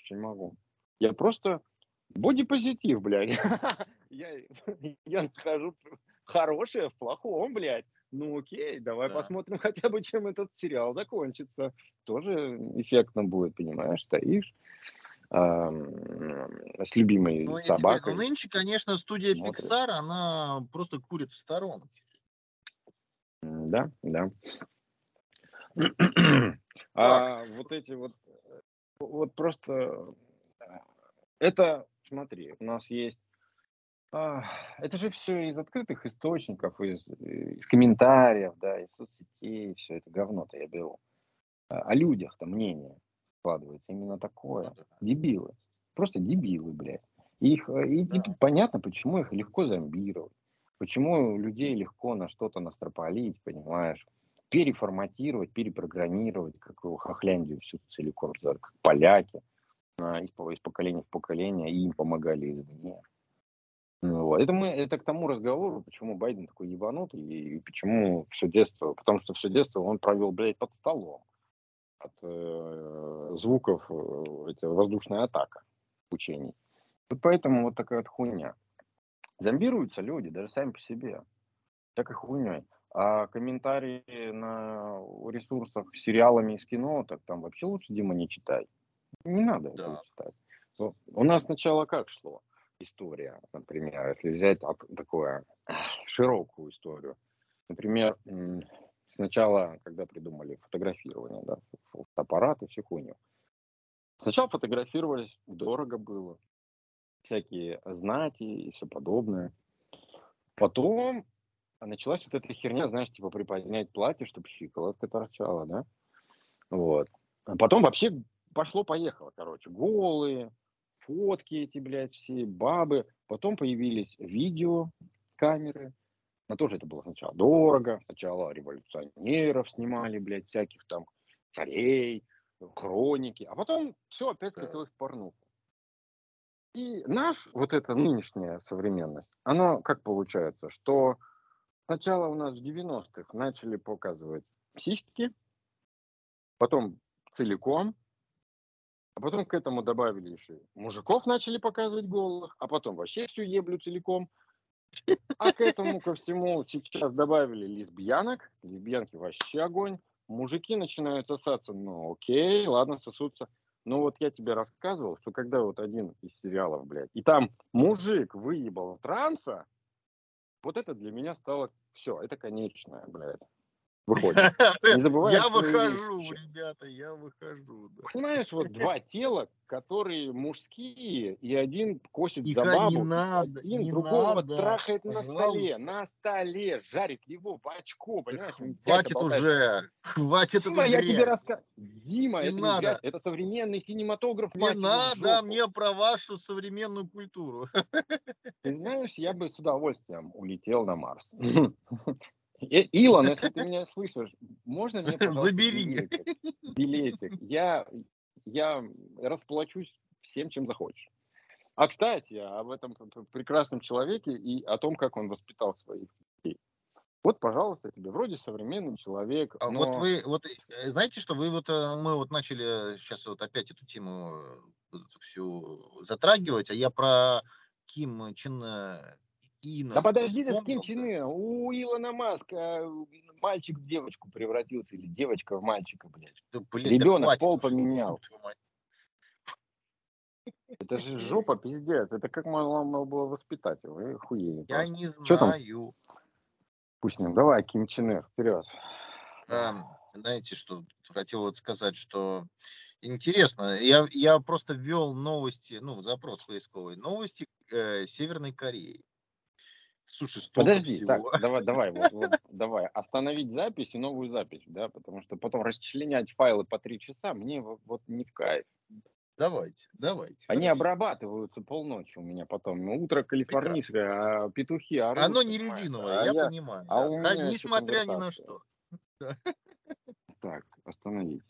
Очень могу. Я просто бодипозитив, блядь. я, я нахожу хорошее в плохом, блядь. Ну окей, давай да. посмотрим хотя бы, чем этот сериал закончится. Тоже эффектно будет, понимаешь, стоишь с любимой ну, собакой. Теперь, ну, нынче, конечно, студия смотрит. Pixar, она просто курит в сторонке. Да, да. а вот эти вот, вот просто, это, смотри, у нас есть, это же все из открытых источников, из, из комментариев, да, из соцсетей, все это говно-то я беру. А, о людях-то мнение складывается именно такое. Дебилы. Просто дебилы, блядь. Их, э, и да. понятно, почему их легко зомбировать. Почему людей легко на что-то настропалить, понимаешь? Переформатировать, перепрограммировать, как в Хохляндию всю целиком, как поляки, а, из, из поколения в поколение, и им помогали извне. Ну вот. Это, мы, это к тому разговору, почему Байден такой ебанутый, и почему все детство, потому что все детство он провел, блядь, под столом от э, звуков э, это воздушная атака учений. Вот поэтому вот такая вот хуйня. Зомбируются люди, даже сами по себе. Всякой хуйней. А комментарии на ресурсах с сериалами из кино, так там вообще лучше, Дима, не читай. Не надо Да. этого читать. Ну, У нас сначала как шло? История, например, если взять такую ах, широкую историю. Например, сначала, когда придумали фотографирование, да, фо- фотоаппараты, всю хуйню. Сначала фотографировались, дорого было, всякие знати и все подобное. Потом началась вот эта херня, знаешь, типа приподнять платье, чтобы щиколотка торчала, да? Вот. А потом вообще пошло-поехало, короче. Голые, фотки эти, блядь, все, бабы. Потом появились видео, камеры. Но тоже это было сначала дорого. Сначала революционеров снимали, блядь, всяких там царей, хроники. А потом все опять скатилось в порнуху. И наш, вот эта нынешняя современность, она как получается, что сначала у нас в 90-х начали показывать сиськи, потом целиком, а потом к этому добавили еще мужиков начали показывать голых, а потом вообще всю еблю целиком. А к этому ко всему сейчас добавили лесбиянок, лесбиянки вообще огонь, мужики начинают сосаться, ну окей, ладно, сосутся. Но вот я тебе рассказывал, что когда вот один из сериалов, блядь, и там мужик выебал транса, вот это для меня стало все, это конечное, блядь. Выходит. Не забывай Я выхожу, вещи. ребята, я выхожу. да. Понимаешь, вот два тела, которые мужские, и один косит И за ка- не бабу, надо, один не другого надо, трахает на столе, на столе, жарит его в очко, понимаешь? он Хватит уже, хватит Дима, я тебе рассказываю. Дима, Не это не надо. грязь, это современный кинематограф, Не надо мне про вашу современную культуру. Ты знаешь, я бы с удовольствием улетел на Марс. Э, Илон, если ты меня слышишь, можно мне, Забери. билетик? Билетик. Я, я расплачусь всем, чем захочешь. А, кстати, об этом прекрасном человеке и о том, как он воспитал своих детей. Вот, пожалуйста, тебе вроде современный человек, А но... вот вы, вот э, знаете, что вы вот э, мы вот начали сейчас вот опять эту тему всю затрагивать, а я про Ким Чен э, Ина. Да подожди ты с Ким да. Чен Ына. У Илона Маска мальчик в девочку превратился или девочка в мальчика, блядь. Да, блин, да Ребенок хватит пол поменял. Это же жопа, пиздец. Это как можно было воспитать его? Вы охуели Я не знаю. Пусть ним. Давай, Ким Чен Ир, вперед. Эм, знаете, что хотел вот сказать, что интересно, я, я просто ввел новости, ну, запрос поисковый. Новости э, Северной Кореи. Слушай, столько Подожди, так, всего. давай, давай, вот, вот, давай. Остановить запись и новую запись, да, потому что потом расчленять файлы по три часа мне вот, вот не в кайф. Давайте, давайте. Они хорошо. обрабатываются полночи у меня потом. Ну, Утро калифорнийское, а петухи орут. Оно не резиновое, а я, я- понимаю. а да. у А меня ещё несмотря ни на что. Так, остановить.